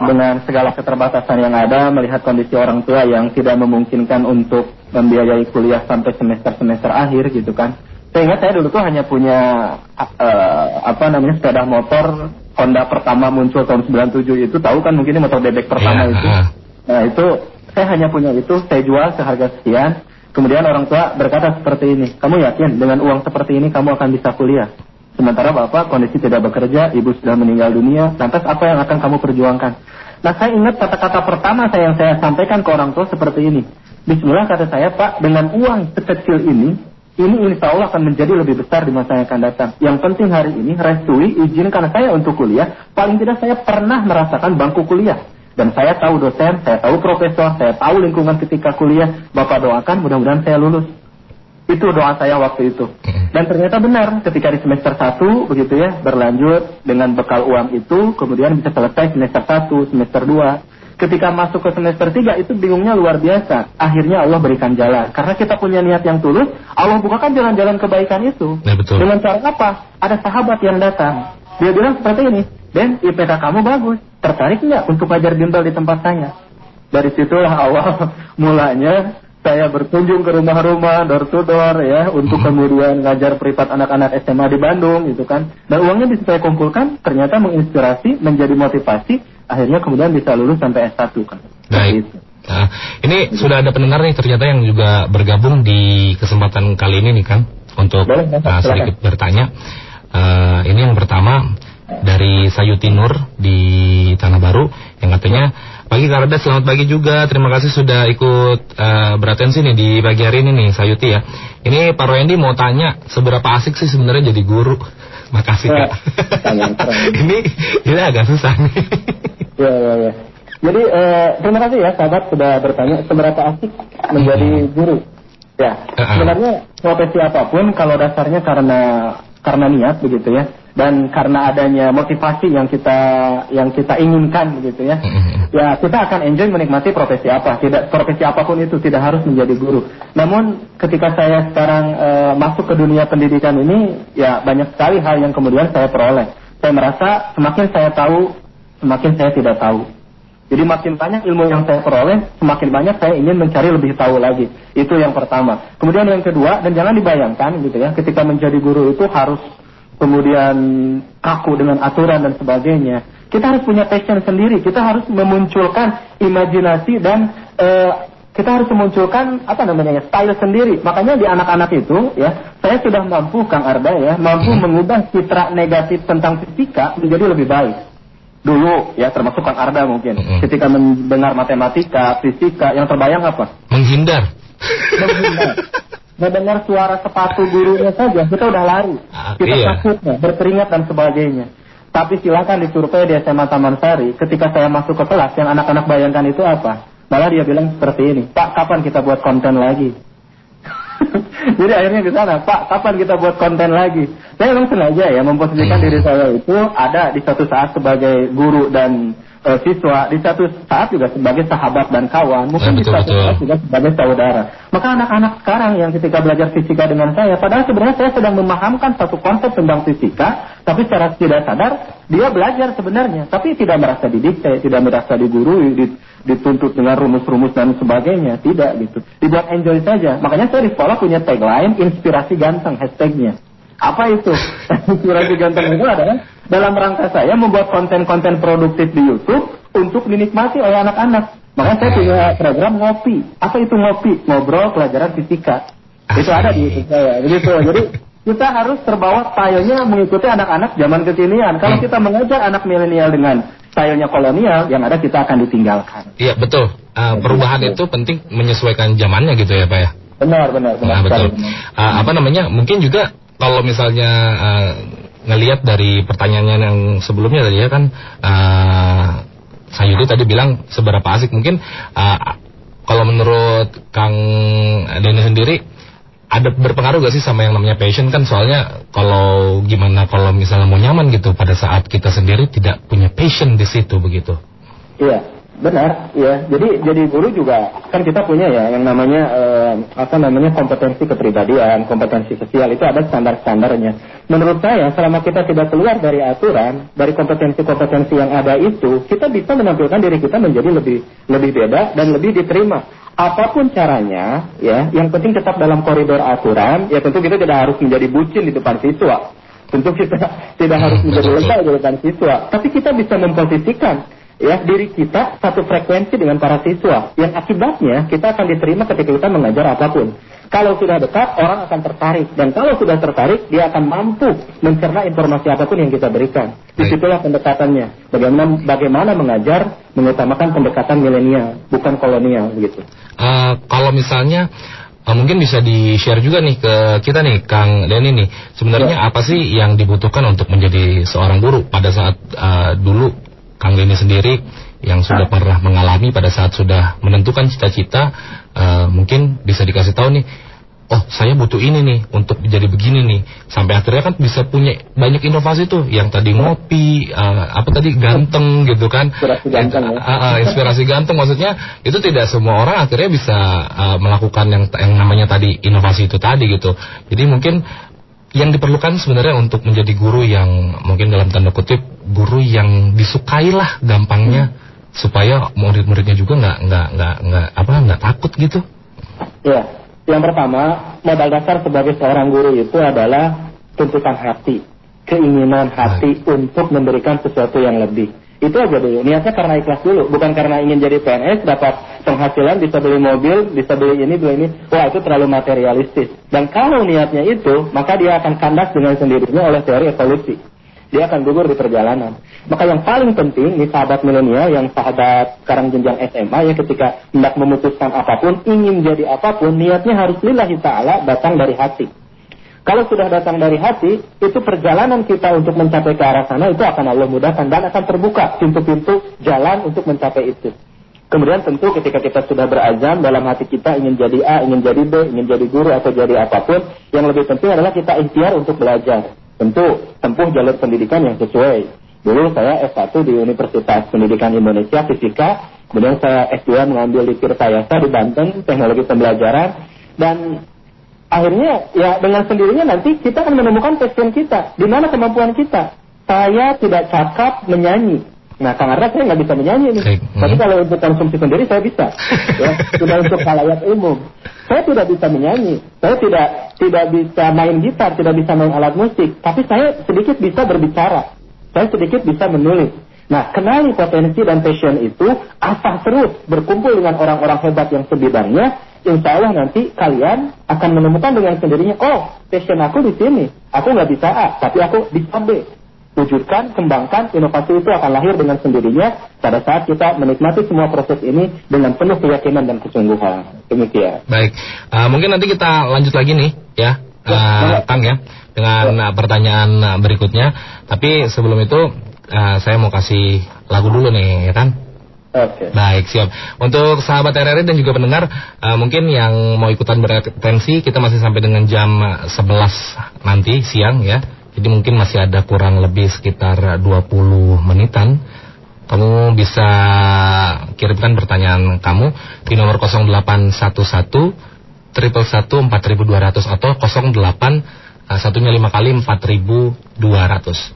dengan segala keterbatasan yang ada, melihat kondisi orang tua yang tidak memungkinkan untuk membiayai kuliah sampai semester-semester akhir gitu kan. Saya ingat saya dulu tuh hanya punya eh, apa namanya sepeda motor Honda pertama muncul tahun 97 itu tahu kan mungkin ini motor bebek pertama Iya, itu. ah. Nah itu saya hanya punya itu, saya jual seharga sekian. Kemudian orang tua berkata seperti ini, kamu yakin dengan uang seperti ini kamu akan bisa kuliah? Sementara bapak kondisi tidak bekerja, ibu sudah meninggal dunia, lantas apa yang akan kamu perjuangkan? Nah saya ingat kata-kata pertama saya yang saya sampaikan ke orang tua seperti ini. Bismillah kata saya pak, dengan uang sekecil ini, ini insya Allah akan menjadi lebih besar di masa yang akan datang. Yang penting hari ini, restui, izinkan saya untuk kuliah. Paling tidak saya pernah merasakan bangku kuliah. Dan saya tahu dosen, saya tahu profesor, saya tahu lingkungan ketika kuliah. Bapak doakan mudah-mudahan saya lulus. Itu doa saya waktu itu. Dan ternyata benar ketika di semester 1 begitu ya berlanjut dengan bekal uang itu kemudian bisa selesai semester 1, semester 2. Ketika masuk ke semester 3 itu bingungnya luar biasa. Akhirnya Allah berikan jalan. Karena kita punya niat yang tulus, Allah bukakan jalan-jalan kebaikan itu. Ya betul. Dengan cara apa? Ada sahabat yang datang. Dia bilang seperti ini, Den, IPK kamu bagus. Tertarik nggak untuk ngajar bimbel di tempat saya? Dari situlah awal mulanya saya berkunjung ke rumah-rumah, door to door ya, untuk kemudian ngajar privat anak-anak SMA di Bandung gitu kan. Dan uangnya bisa saya kumpulkan, ternyata menginspirasi, menjadi motivasi, akhirnya kemudian bisa lulus sampai S1 kan. Baik. itu. Nah, ini sudah ada pendengar nih ternyata yang juga bergabung di kesempatan kali ini nih Kang untuk Boleh, uh, sedikit bertanya. Uh, ini yang pertama dari Sayuti Nur di Tanah Baru yang katanya pagi Karada selamat pagi juga terima kasih sudah ikut uh, beratensi nih di pagi hari ini nih Sayuti ya. Ini Pak Royendi mau tanya seberapa asik sih sebenarnya jadi guru? Makasih Ya, Kak. ini ini agak susah nih. Ya, ya, ya. Jadi eh, terima kasih ya sahabat sudah bertanya seberapa asik menjadi guru. Ya, Uh-uh. sebenarnya profesi apa pun kalau dasarnya karena karena niat begitu ya dan karena adanya motivasi yang kita yang kita inginkan begitu ya. Ya kita akan enjoy menikmati profesi apa, tidak profesi apa pun itu tidak harus menjadi guru. Namun ketika saya sekarang eh, masuk ke dunia pendidikan ini, ya banyak sekali hal yang kemudian saya peroleh. Saya merasa semakin saya tahu, semakin saya tidak tahu. Jadi makin banyak ilmu yang saya peroleh, semakin banyak saya ingin mencari lebih tahu lagi. Itu yang pertama. Kemudian yang kedua, dan jangan dibayangkan gitu ya, ketika menjadi guru itu harus kemudian kaku dengan aturan dan sebagainya. Kita harus punya passion sendiri. Kita harus memunculkan imajinasi dan eh, kita harus memunculkan apa namanya ya, style sendiri. Makanya di anak-anak itu ya, saya sudah mampu Kang Arda ya, mampu mengubah citra negatif tentang fisika menjadi lebih baik dulu ya termasuk Kang Arda mungkin ketika mendengar matematika, fisika yang terbayang apa? Menghindar. Menghindar. Mendengar suara sepatu gurunya saja kita udah lari. Kita iya. takutnya, berkeringat dan sebagainya. Tapi silakan disurvei di SMA Taman Sari. Ketika saya masuk ke kelas, yang anak-anak bayangkan itu apa? Malah dia bilang seperti ini, Pak, kapan kita buat konten lagi? Jadi akhirnya di sana, Pak, kapan kita buat konten lagi? Saya memang sengaja ya memposisikan diri saya itu ada di suatu saat sebagai guru dan eh, siswa, di satu saat juga sebagai sahabat dan kawan, mungkin Ya, di satu betul. saat juga sebagai saudara. Maka anak-anak sekarang yang ketika belajar fisika dengan saya, padahal sebenarnya saya sedang memahamkan satu konsep tentang fisika, tapi secara tidak sadar dia belajar sebenarnya, tapi tidak merasa didikte, tidak merasa digurui, di- dituntut dengan rumus-rumus dan sebagainya, tidak gitu. Dibuat enjoy saja. Makanya saya di sekolah punya tagline inspirasi ganteng hashtagnya. Apa itu? inspirasi ganteng itu adalah dalam rangka saya membuat konten-konten produktif di YouTube untuk dinikmati oleh anak-anak. Makanya saya punya program ngopi. Apa itu ngopi? Ngobrol pelajaran fisika. Itu ada di YouTube saya. Begitu. Jadi kita harus terbawa stylenya mengikuti anak-anak zaman kekinian. Kalau kita mengajar anak milenial dengan stylenya kolonial, yang ada kita akan ditinggalkan. Iya betul. Uh, perubahan itu penting menyesuaikan zamannya gitu ya Pak ya. Benar, benar, benar. Nah, betul. Uh, apa namanya? Mungkin juga kalau misalnya uh, ngelihat dari pertanyaannya yang sebelumnya tadi ya kan uh, Sayudi tadi bilang seberapa asik. Mungkin uh, kalau menurut Kang Denny sendiri ada berpengaruh gak sih sama yang namanya passion kan? Soalnya kalau gimana kalau misalnya mau nyaman gitu pada saat kita sendiri tidak punya passion di situ begitu. Iya, benar. Ya, jadi jadi guru juga kan kita punya ya yang namanya eh, apa namanya kompetensi kepribadian, kompetensi sosial itu ada standar-standarnya. Menurut saya selama kita tidak keluar dari aturan, dari kompetensi-kompetensi yang ada itu, kita bisa menampilkan diri kita menjadi lebih lebih beda dan lebih diterima. Apa pun caranya, ya, yang penting tetap dalam koridor aturan. Ya tentu kita tidak harus menjadi bucin di depan siswa. Tentu kita tidak harus menjadi lebay di depan siswa. Tapi kita bisa memposisikan ya diri kita satu frekuensi dengan para siswa yang akibatnya kita akan diterima ketika kita mengajar apa pun. Kalau sudah dekat orang akan tertarik dan kalau sudah tertarik dia akan mampu mencerna informasi apa pun yang kita berikan. Di situlah pendekatannya. Bagaimana bagaimana mengajar mengutamakan pendekatan milenial bukan kolonial gitu. Eh, kalau misalnya eh, mungkin bisa di share juga nih ke kita nih Kang Denny nih sebenarnya apa sih yang dibutuhkan untuk menjadi seorang guru pada saat eh, dulu Kang Denny sendiri yang sudah pernah mengalami pada saat sudah menentukan cita-cita eh, mungkin bisa dikasih tahu nih oh saya butuh ini nih untuk jadi begini nih. Sampai akhirnya kan bisa punya banyak inovasi tuh yang tadi ngopi eh, apa tadi ganteng gitu kan. Inspirasi ganteng ya. Ah, ah, inspirasi ganteng. Maksudnya itu tidak semua orang akhirnya bisa ah, melakukan yang yang namanya tadi inovasi itu tadi gitu. Jadi mungkin yang diperlukan sebenarnya untuk menjadi guru yang mungkin dalam tanda kutip guru yang disukai lah gampangnya supaya murid-muridnya juga nggak nggak nggak nggak apa nggak takut gitu. Ya, yang pertama modal dasar sebagai seorang guru itu adalah tuntutan hati, keinginan hati untuk memberikan sesuatu yang lebih. Itu aja dulu. Niatnya karena ikhlas dulu, bukan karena ingin jadi PNS, dapat penghasilan, bisa beli mobil, bisa beli ini, beli ini. Wah, itu terlalu materialistis. Dan kalau niatnya itu, maka dia akan kandas dengan sendirinya oleh teori evolusi. Dia akan gugur di perjalanan. Maka yang paling penting, nih sahabat milenial, yang sahabat sekarang jenjang SMA, ya ketika hendak memutuskan apa pun, ingin jadi apa pun, niatnya harus lillahi ta'ala datang dari hati. Kalau sudah datang dari hati, itu perjalanan kita untuk mencapai ke arah sana itu akan Allah mudahkan dan akan terbuka pintu-pintu jalan untuk mencapai itu. Kemudian tentu ketika kita sudah berazam dalam hati kita ingin jadi A, ingin jadi B, ingin jadi guru atau jadi apa pun, yang lebih penting adalah kita ikhtiar untuk belajar. Tentu tempuh jalur pendidikan yang sesuai. Dulu saya S1 di Universitas Pendidikan Indonesia Fisika, kemudian saya S2 mengambil di Tirtayasa di Banten, Teknologi Pembelajaran, dan akhirnya ya dengan sendirinya nanti kita akan menemukan passion kita, di mana kemampuan kita. Saya tidak cakap menyanyi. Nah, Kang Arda saya nggak bisa menyanyi nih. Baik. Tapi Hmm. kalau untuk konsumsi sendiri saya bisa. ya, sudah untuk halayak umum. Saya tidak bisa menyanyi. Saya tidak tidak bisa main gitar, tidak bisa main alat musik. Tapi saya sedikit bisa berbicara. Saya sedikit bisa menulis. Nah, kenali potensi dan passion itu, asah terus berkumpul dengan orang-orang hebat yang sebidangnya, insya Allah nanti kalian akan menemukan dengan sendirinya, oh, passion aku di sini. Aku nggak bisa A, tapi aku bisa B. Wujudkan, kembangkan, inovasi itu akan lahir dengan sendirinya pada saat kita menikmati semua proses ini dengan penuh keyakinan dan kesungguhan. Demikian. Baik, Uh, mungkin nanti kita lanjut lagi nih ya, uh, Kang ya, dengan uh, pertanyaan berikutnya. Tapi sebelum itu uh, saya mau kasih lagu dulu nih, ya kan? Oke. Okay. Baik, siap. Untuk sahabat RRI dan juga pendengar, uh, mungkin yang mau ikutan beretensi, kita masih sampai dengan jam 11 nanti siang ya. Jadi mungkin masih ada kurang lebih sekitar 20 menitan. Kamu bisa kirimkan pertanyaan kamu di nomor 0811 triple satu empat ribu dua ratus atau 08 eh, satunya lima kali empat ribu dua ratus.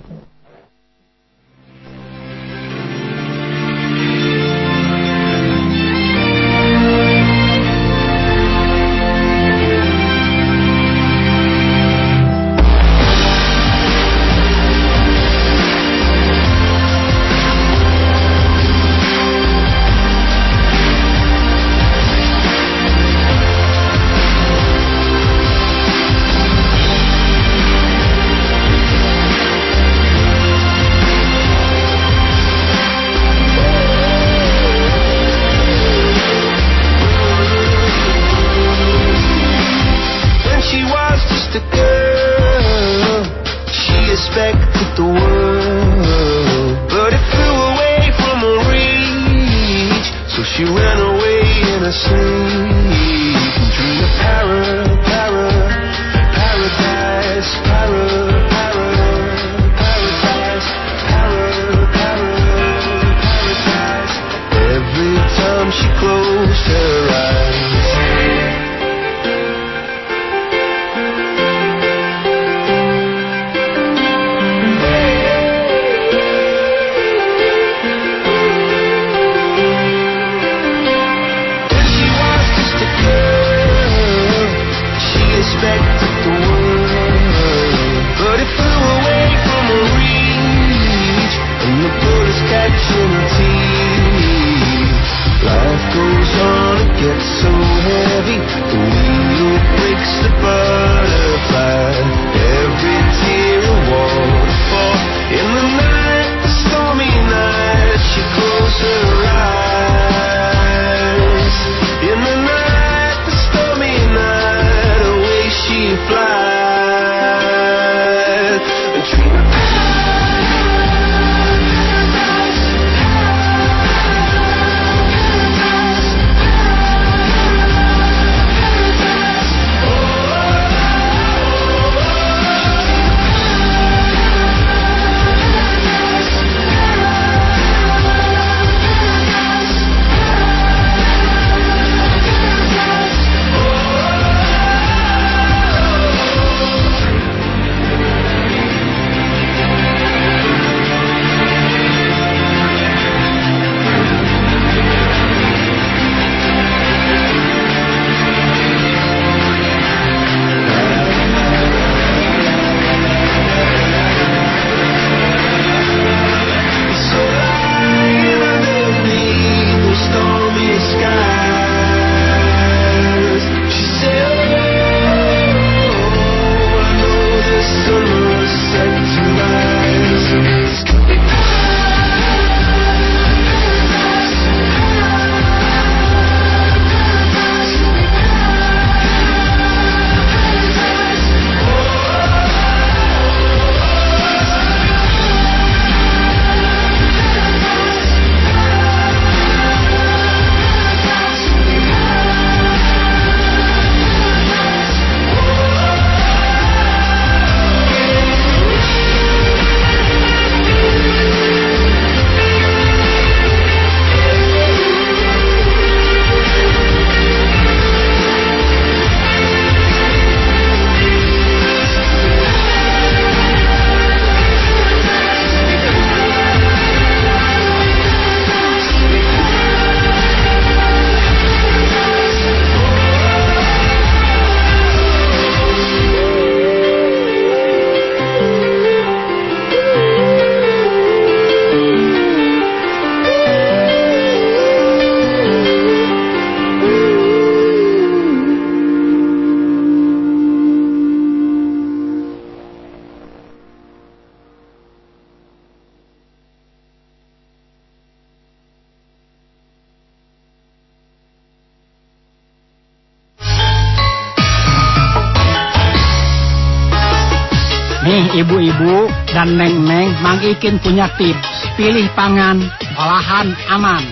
Ibu dan Neng Neng, Mang Ikin punya tips. Pilih pangan, olahan aman.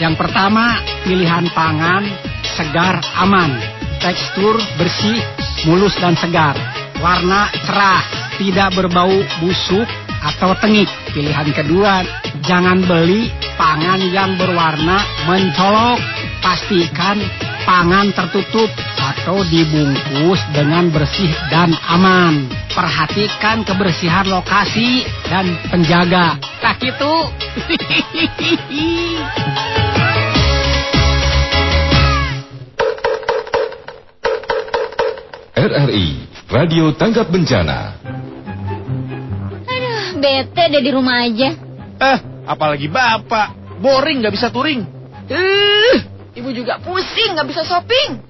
Yang pertama, pilihan pangan segar aman. Tekstur bersih, mulus dan segar. Warna cerah, tidak berbau busuk atau tengik. Pilihan kedua, jangan beli pangan yang berwarna mencolok. Pastikan pangan tertutup atau dibungkus dengan bersih dan aman. Perhatikan kebersihan lokasi dan penjaga. Tak itu. RRI Radio Tanggap Bencana. Aduh, bete deh di rumah aja. Eh, apalagi bapak. Boring gak bisa touring. Eh, ibu juga pusing gak bisa shopping.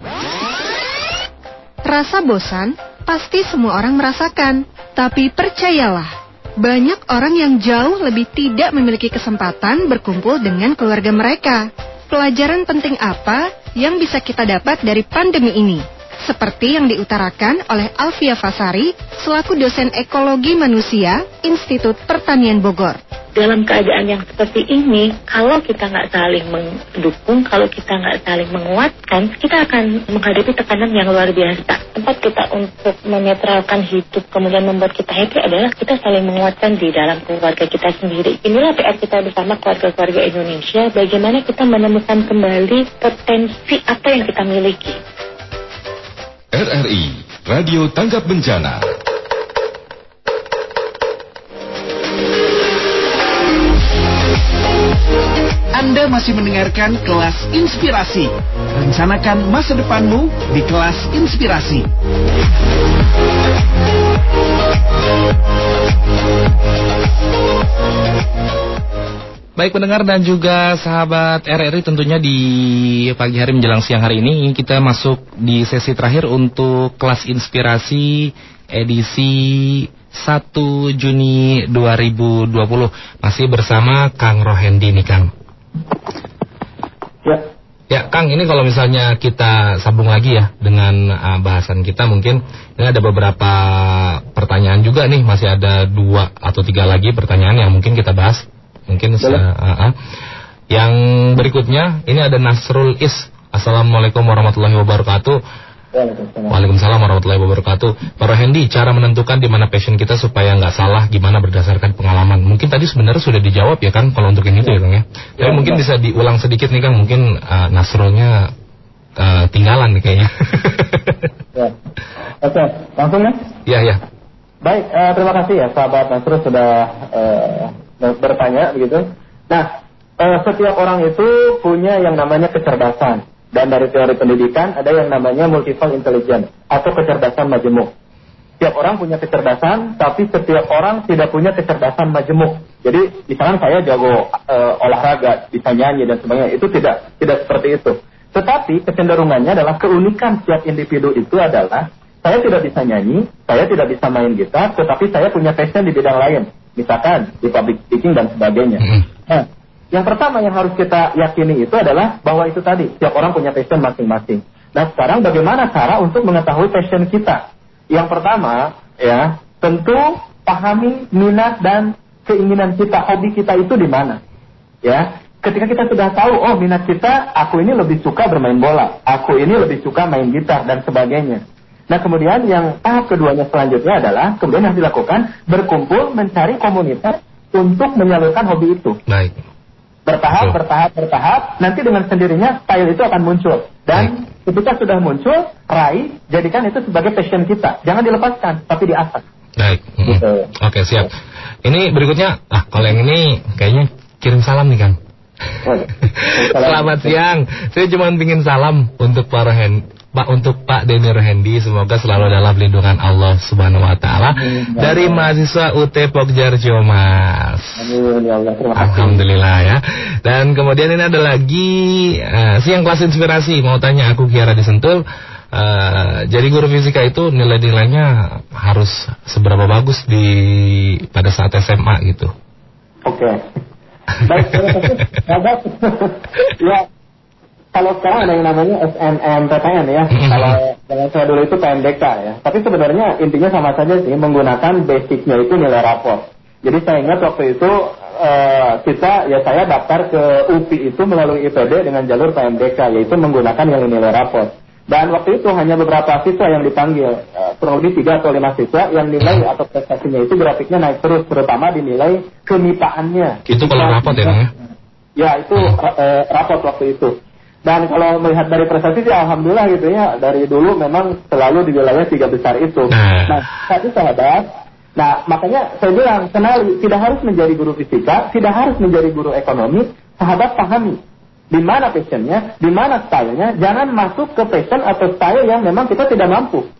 Rasa bosan pasti semua orang merasakan. Tapi percayalah, banyak orang yang jauh lebih tidak memiliki kesempatan berkumpul dengan keluarga mereka. Pelajaran penting apa yang bisa kita dapat dari pandemi ini? Seperti yang diutarakan oleh Alfia Fasari selaku dosen ekologi manusia Institut Pertanian Bogor dalam keadaan yang seperti ini, kalau kita nggak saling mendukung, kalau kita nggak saling menguatkan, kita akan menghadapi tekanan yang luar biasa. Tempat kita untuk menetralkan hidup, kemudian membuat kita happy adalah kita saling menguatkan di dalam keluarga kita sendiri. Inilah PR kita bersama keluarga-keluarga Indonesia, bagaimana kita menemukan kembali potensi apa yang kita miliki. RRI Radio Tanggap Bencana. Anda masih mendengarkan kelas inspirasi. Rencanakan masa depanmu di kelas inspirasi. Baik pendengar dan juga sahabat RRI tentunya di pagi hari menjelang siang hari ini kita masuk di sesi terakhir untuk kelas inspirasi edisi 1 Juni 2020 masih bersama Kang Rohendi nih Kang. Ya. Ya Kang ini kalau misalnya kita sambung lagi ya dengan uh, bahasan kita mungkin ini ada beberapa pertanyaan juga nih masih ada dua atau tiga lagi pertanyaan yang mungkin kita bahas Mungkin uh, uh, yang berikutnya ini ada Nasrul Is. Assalamualaikum warahmatullahi wabarakatuh. Waalaikumsalam warahmatullahi wabarakatuh. Para Hendy, cara menentukan di mana passion kita supaya nggak salah, gimana berdasarkan pengalaman. Mungkin tadi sebenarnya sudah dijawab ya kan, kalau untuk ini tuh ya Kang ya. Tapi mungkin bisa diulang sedikit nih Kang, mungkin uh, Nasrulnya uh, tinggalan nih kayaknya. ya. Oke, langsung ya? Iya, iya. Baik, uh, terima kasih ya sahabat Nasrul sudah uh, bertanya begitu. Nah, eh, setiap orang itu punya yang namanya kecerdasan. Dan dari teori pendidikan ada yang namanya multiple intelligence atau kecerdasan majemuk. Setiap orang punya kecerdasan, tapi setiap orang tidak punya kecerdasan majemuk. Jadi, misalnya saya jago eh, olahraga, bisa nyanyi dan sebagainya, itu tidak tidak seperti itu. Tetapi kecenderungannya adalah keunikan setiap individu itu adalah saya tidak bisa nyanyi, saya tidak bisa main gitar, tetapi saya punya passion di bidang lain misalkan di public speaking dan sebagainya. Mm-hmm. Nah, yang pertama yang harus kita yakini itu adalah bahwa itu tadi setiap orang punya passion masing-masing. Nah, sekarang bagaimana cara untuk mengetahui passion kita? Yang pertama, ya, tentu pahami minat dan keinginan kita, hobi kita itu di mana. Ya, ketika kita sudah tahu, oh minat kita, aku ini lebih suka bermain bola, aku ini lebih suka main gitar dan sebagainya. Nah kemudian yang tahap keduanya selanjutnya adalah kemudian yang dilakukan berkumpul mencari komunitas untuk menyalurkan hobi itu. Baik. Bertahap, Betul. bertahap, bertahap. Nanti dengan sendirinya style itu akan muncul. Dan Baik. ketika sudah muncul, raih, jadikan itu sebagai passion kita. Jangan dilepaskan, tapi diasah. Baik. Gitu. Oke siap. Ini berikutnya, ah kalau yang ini kayaknya kirim salam nih kan. Selamat siang. Saya cuma ingin salam untuk para hand, Pak untuk Pak Denny Rohendi semoga selalu dalam lindungan Allah Subhanahu wa taala dari mahasiswa UT Pogjarjo Mas. Ya Alhamdulillah ya. Dan kemudian ini ada lagi uh, siang kelas inspirasi mau tanya aku Kiara disentul uh, jadi guru fisika itu nilai-nilainya harus seberapa bagus di pada saat SMA gitu. Oke. Okay. Baik, ya kalau sekarang ada yang namanya SNMPTN ya. kalau zaman saya dulu itu PMDK ya. Tapi sebenarnya intinya sama saja sih menggunakan basicnya itu nilai rapor. Jadi saya ingat waktu itu uh, kita ya saya daftar ke UPI itu melalui IPD dengan jalur PMDK yaitu menggunakan nilai-nilai rapor. Dan waktu itu hanya beberapa siswa yang dipanggil, eh, kurang lebih tiga atau lima siswa yang nilai atau prestasinya itu grafiknya naik terus, terutama dinilai kemipaannya. Itu kalau rapot ya, Bang? ya? Ya itu eh, rapot waktu itu. Dan kalau melihat dari prestasi sih alhamdulillah gitu ya dari dulu memang selalu di wilayah tiga besar itu. Nah, satu sahabat. Nah makanya saya bilang kenali tidak harus menjadi guru fisika, tidak harus menjadi guru ekonomi. Sahabat pahami di mana passionnya, di mana stylenya. Jangan masuk ke passion atau style yang memang kita tidak mampu.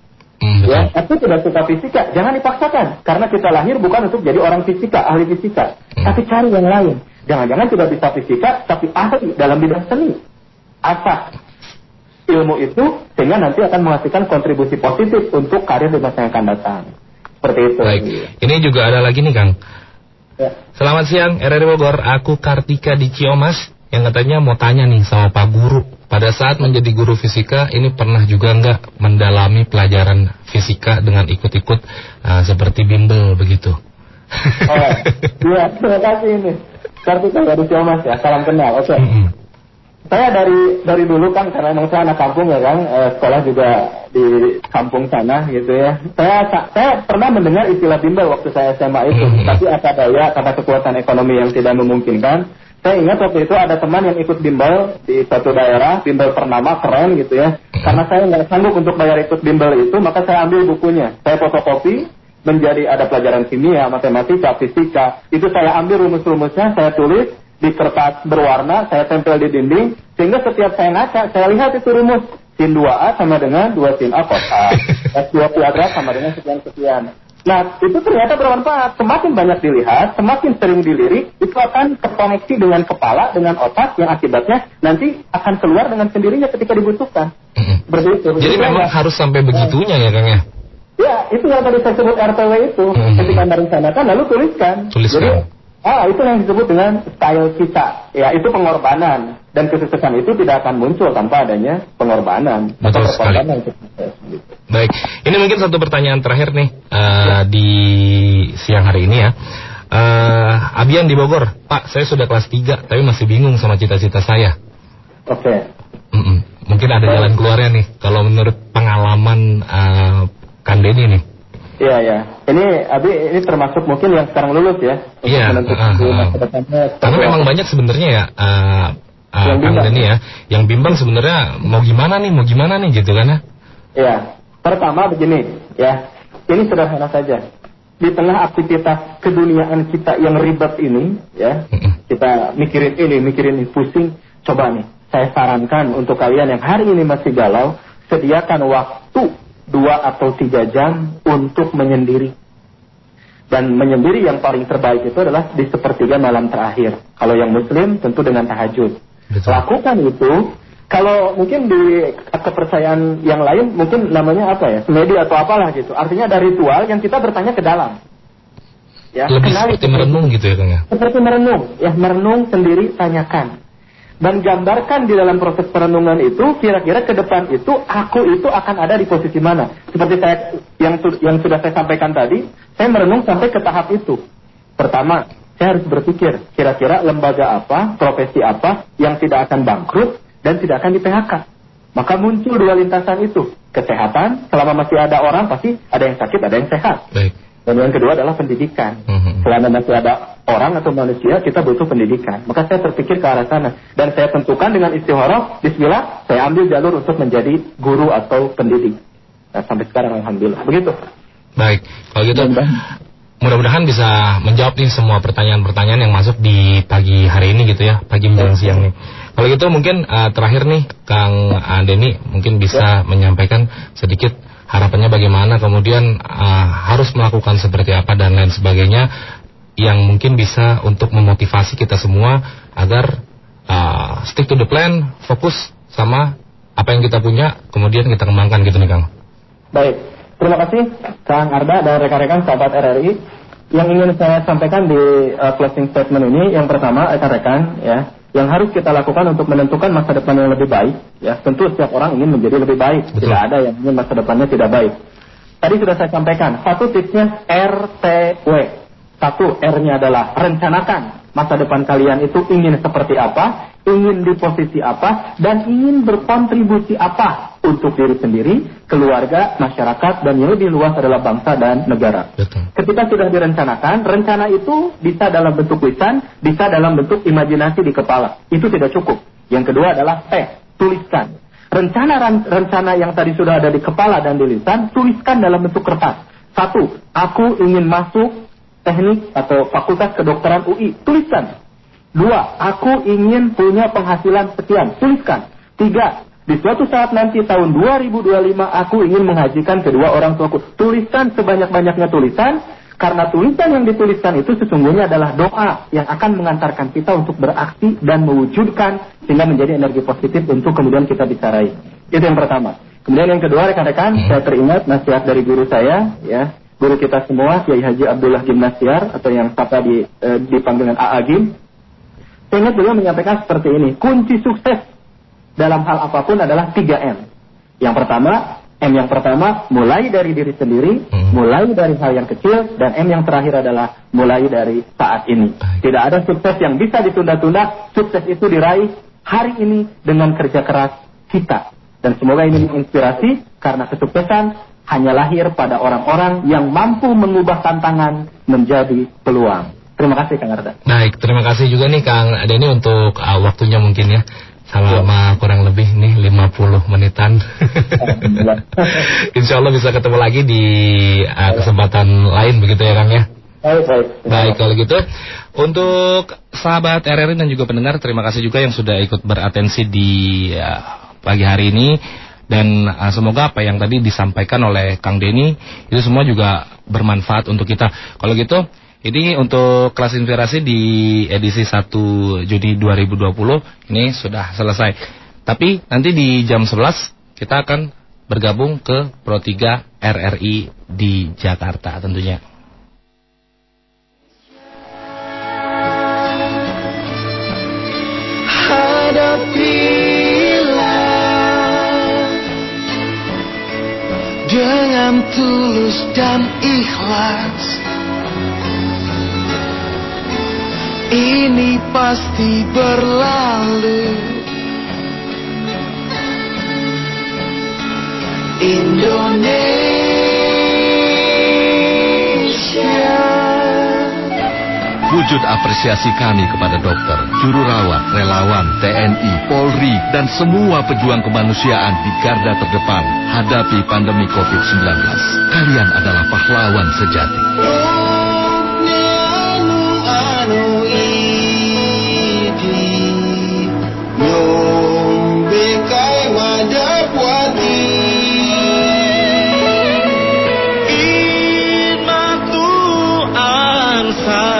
ya, aku tidak suka fisika, jangan dipaksakan karena kita lahir bukan untuk jadi orang fisika, ahli fisika, tapi cari yang lain. Jangan-jangan tidak bisa fisika, tapi ahli dalam bidang seni asah ilmu itu sehingga nanti akan menghasilkan kontribusi positif untuk karir di masa yang akan datang. Seperti itu. Baik. Ini juga ada lagi nih Kang. Ya. Selamat siang RRI Bogor, aku Kartika di Ciomas yang katanya mau tanya nih sama Pak Guru. Pada saat menjadi guru fisika, ini pernah juga nggak mendalami pelajaran fisika dengan ikut-ikut uh, seperti bimbel begitu? Oh, iya, terima kasih ini. Kartika dari Ciomas ya, salam kenal. Oke. Saya dari dari dulu kan karena memang saya anak kampung ya kan, eh, sekolah juga di kampung sana gitu ya. Saya saya pernah mendengar istilah bimbel waktu saya SMA itu, tapi apa daya karena kekuatan ekonomi yang tidak memungkinkan. Saya ingat waktu itu ada teman yang ikut bimbel di satu daerah, bimbel ternama keren gitu ya. Karena saya nggak sanggup untuk bayar ikut bimbel itu, maka saya ambil bukunya. Saya fotokopi, menjadi ada pelajaran kimia, matematika, fisika. Itu saya ambil rumus-rumusnya, saya tulis di kertas berwarna, saya tempel di dinding, sehingga setiap saya ngaca, saya lihat itu rumus. Sin 2A sama dengan 2 sin A kotak. S2 kuadrat sama dengan sekian-sekian. Nah, itu ternyata bermanfaat. Semakin banyak dilihat, semakin sering dilirik, itu akan terkoneksi dengan kepala, dengan otak, yang akibatnya nanti akan keluar dengan sendirinya ketika dibutuhkan. Seperti itu. Jadi memang harus sampai begitunya ya Kang ya? Ya, itu yang tadi saya sebut RPW itu. Ketika merencanakan, lalu tuliskan. Tuliskan. Jadi, ah, itu yang disebut dengan style kita. Ya, itu pengorbanan. Dan kesuksesan itu tidak akan muncul tanpa adanya pengorbanan. Betul Atau sekali. pengorbanan. Gitu. Baik, ini mungkin satu pertanyaan terakhir nih eh, di siang hari ini ya. Eh, Abian di Bogor, Pak, saya sudah kelas 3 tapi masih bingung sama cita-cita saya. Oke. Mm-mm. Mungkin ada jalan keluarnya nih, kalau menurut pengalaman eh, Kang Denny nih. Iya, ya. Ini Abi ini termasuk mungkin yang sekarang lulus ya. Iya, masa depannya. Karena memang banyak sebenarnya ya, eh, Yang bimbang. Denny ya, yang bimbang sebenarnya mau gimana nih, mau gimana nih gitu kan ya. Ya, pertama begini, ya. Ini sederhana saja. Di tengah aktivitas keduniaan kita yang ribet ini, ya, kita mikirin ini, mikirin ini, pusing. Coba nih, saya sarankan untuk kalian yang hari ini masih galau, sediakan waktu dua atau tiga jam untuk menyendiri. Dan menyendiri yang paling terbaik itu adalah di sepertiga malam terakhir. Kalau yang muslim tentu dengan tahajud. Lakukan itu. Kalau mungkin di kepercayaan yang lain mungkin namanya apa ya? Semedi atau apalah gitu. Artinya ada ritual yang kita bertanya ke dalam. Ya, Lebih kenali seperti merenung gitu ya Kang ya. seperti merenung, ya merenung sendiri tanyakan. Dan gambarkan di dalam proses perenungan itu kira-kira ke depan itu aku itu akan ada di posisi mana. Seperti saya yang yang sudah saya sampaikan tadi, saya merenung sampai ke tahap itu. Pertama, saya harus berpikir kira-kira lembaga apa, profesi apa yang tidak akan bangkrut dan tidak akan di PHK. Maka muncul dua lintasan itu. Kesehatan, selama masih ada orang pasti ada yang sakit, ada yang sehat. Baik. Dan yang kedua adalah pendidikan. Selama masih ada orang atau manusia, kita butuh pendidikan. Maka saya terpikir ke arah sana. Dan saya tentukan dengan istihoroh, bismillah, saya ambil jalur untuk menjadi guru atau pendidik. Nah, sampai sekarang Alhamdulillah. Begitu. Baik, kalau gitu mudah-mudahan bisa menjawab nih semua pertanyaan-pertanyaan yang masuk di pagi hari ini gitu ya, pagi menjelang siang nih. Kalau gitu mungkin eh, terakhir nih Kang eh, Denny mungkin bisa menyampaikan sedikit harapannya bagaimana kemudian eh, harus melakukan seperti apa dan lain sebagainya yang mungkin bisa untuk memotivasi kita semua agar eh, stick to the plan, fokus sama apa yang kita punya kemudian kita kembangkan gitu nih Kang. Baik, terima kasih Kang Arda dan rekan-rekan sahabat RRI. Yang ingin saya sampaikan di uh, closing statement ini, yang pertama rekan-rekan ya, yang harus kita lakukan untuk menentukan masa depan yang lebih baik. Ya, tentu setiap orang ingin menjadi lebih baik. Tidak ada yang ingin masa depannya tidak baik. Tadi sudah saya sampaikan, satu tipsnya RTW. Satu, R-nya adalah rencanakan masa depan kalian itu ingin seperti apa, ingin di posisi apa, dan ingin berkontribusi apa untuk diri sendiri, keluarga, masyarakat, dan yang lebih luas adalah bangsa dan negara. Ketika sudah direncanakan, rencana itu bisa dalam bentuk lisan, bisa dalam bentuk imajinasi di kepala. Itu tidak cukup. Yang kedua adalah tes, tuliskan. Rencana rencana yang tadi sudah ada di kepala dan di lisan, tuliskan dalam bentuk kertas. Satu, aku ingin masuk teknik atau fakultas kedokteran UI, tuliskan. Dua, aku ingin punya penghasilan sekian, tuliskan. Tiga, di suatu saat nanti tahun 2025 aku ingin menghajikan kedua orang tuaku. Tuliskan sebanyak-banyaknya tulisan, karena tulisan yang dituliskan itu sesungguhnya adalah doa yang akan mengantarkan kita untuk beraksi dan mewujudkan sehingga menjadi energi positif untuk kemudian kita bisa raih. Itu yang pertama. Kemudian yang kedua rekan-rekan, saya teringat nasihat dari guru saya, ya, guru kita semua, Kiai Haji Abdullah Gimnasiar atau yang sapa di eh, dipanggil dengan AA Gim. Ingat beliau menyampaikan seperti ini, kunci sukses dalam hal apa pun adalah 3M. Yang pertama, M yang pertama mulai dari diri sendiri, hmm. mulai dari hal yang kecil, dan M yang terakhir adalah mulai dari saat ini. Tidak ada sukses yang bisa ditunda-tunda, sukses itu diraih hari ini dengan kerja keras kita. Dan semoga ini menginspirasi karena kesuksesan hanya lahir pada orang-orang yang mampu mengubah tantangan menjadi peluang. Terima kasih Kang Arda. Baik, terima kasih juga nih Kang Denny untuk uh, waktunya mungkin ya selama ya. kurang lebih nih 50 menitan. Insya Allah bisa ketemu lagi di uh, kesempatan lain begitu ya Kang ya. Baik, baik. Baik kalau gitu. Untuk sahabat RRI dan juga pendengar, terima kasih juga yang sudah ikut beratensi di uh, pagi hari ini. Dan uh, semoga apa yang tadi disampaikan oleh Kang Denny itu semua juga bermanfaat untuk kita. Kalau gitu, ini untuk kelas inspirasi di edisi 1 Juni 2020 ini sudah selesai. Tapi nanti di jam 11 kita akan bergabung ke Pro 3 RRI di Jakarta tentunya. dengan tulus dan ikhlas ini pasti berlalu Indonesia Wujud apresiasi kami kepada dokter, juru rawat, relawan, TNI, Polri, dan semua pejuang kemanusiaan di garda terdepan hadapi pandemi COVID-19. Kalian adalah pahlawan sejati. time.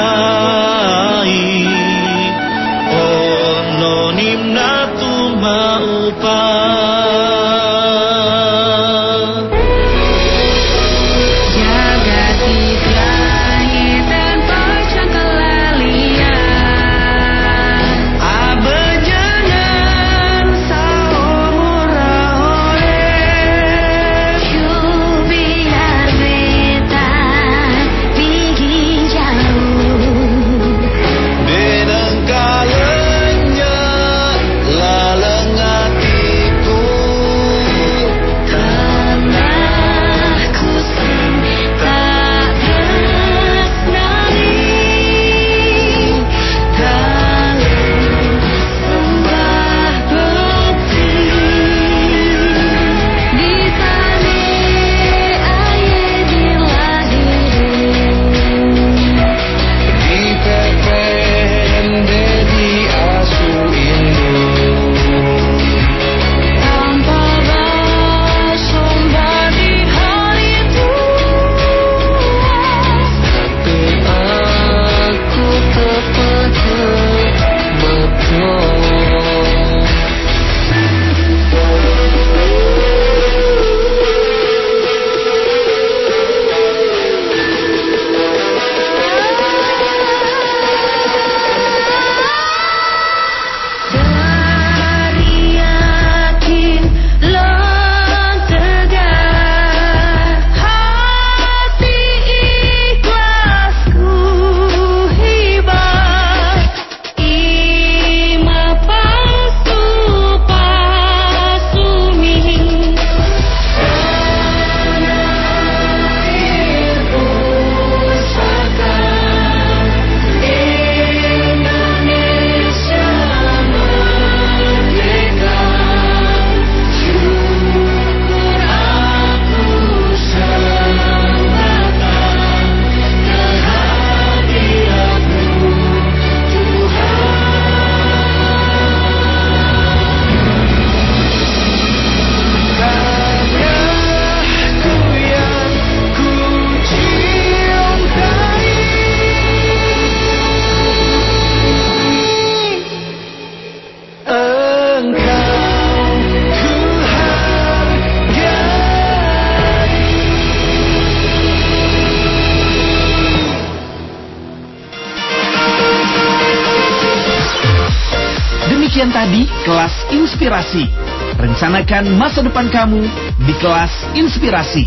Tadi kelas inspirasi. Rencanakan masa depan kamu di kelas inspirasi.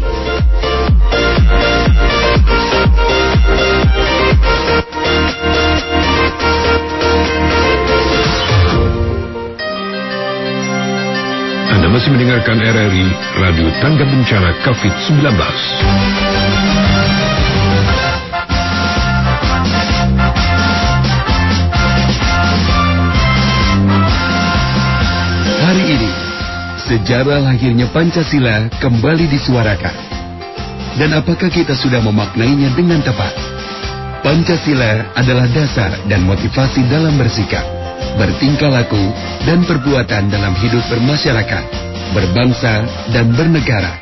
Anda masih mendengarkan RRI Radio Tangga Bencana COVID-19. Sejarah lahirnya Pancasila kembali disuarakan. Dan apakah kita sudah memaknainya dengan tepat? Pancasila adalah dasar dan motivasi dalam bersikap, bertingkah laku, dan perbuatan dalam hidup bermasyarakat, berbangsa, dan bernegara.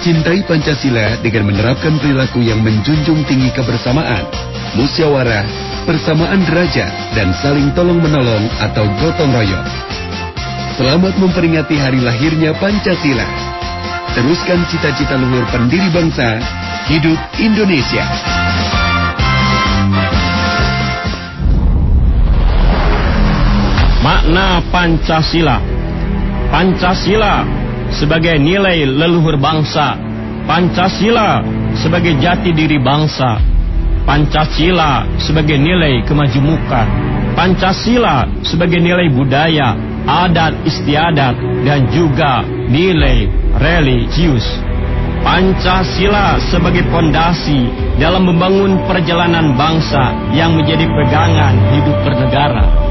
Cintai Pancasila dengan menerapkan perilaku yang menjunjung tinggi kebersamaan, musyawarah, persamaan derajat, dan saling tolong-menolong atau gotong royong. Selamat memperingati hari lahirnya Pancasila. Teruskan cita-cita luhur pendiri bangsa, hidup Indonesia. Makna Pancasila. Pancasila sebagai nilai leluhur bangsa. Pancasila sebagai jati diri bangsa. Pancasila sebagai nilai kemajemukan. Pancasila sebagai nilai budaya, adat istiadat dan juga nilai religius Pancasila sebagai pondasi dalam membangun perjalanan bangsa yang menjadi pegangan hidup bernegara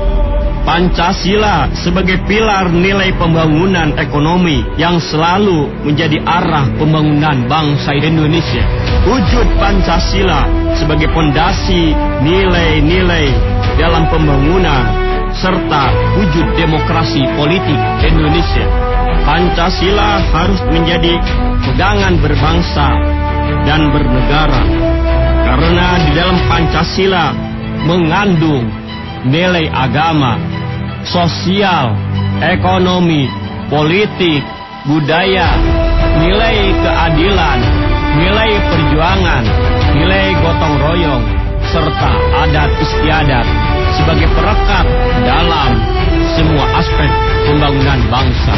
Pancasila sebagai pilar nilai pembangunan ekonomi yang selalu menjadi arah pembangunan bangsa Indonesia. Wujud Pancasila sebagai pondasi nilai-nilai dalam pembangunan serta wujud demokrasi politik Indonesia. Pancasila harus menjadi pegangan berbangsa dan bernegara. Karena di dalam Pancasila mengandung nilai agama, sosial, ekonomi, politik, budaya, nilai keadilan, nilai perjuangan, nilai gotong royong, serta adat istiadat sebagai perekat dalam semua aspek pembangunan bangsa.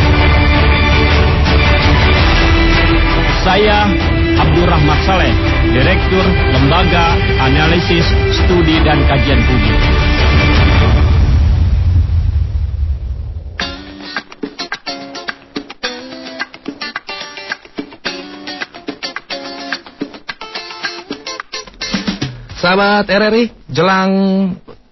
Saya Abdurrahmat Saleh, Direktur Lembaga Analisis Studi dan Kajian Publik. Sahabat RRI, jelang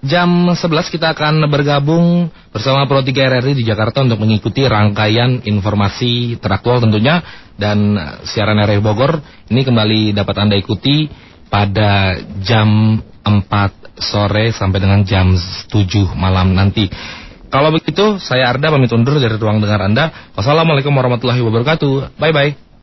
jam 11 kita akan bergabung bersama Pro 3 RRI di Jakarta untuk mengikuti rangkaian informasi teraktual tentunya dan siaran RRI Bogor ini kembali dapat Anda ikuti pada jam 4 sore sampai dengan jam 7 malam nanti. Kalau begitu, saya Arda pamit undur dari ruang dengar Anda. Wassalamualaikum warahmatullahi wabarakatuh. Bye-bye.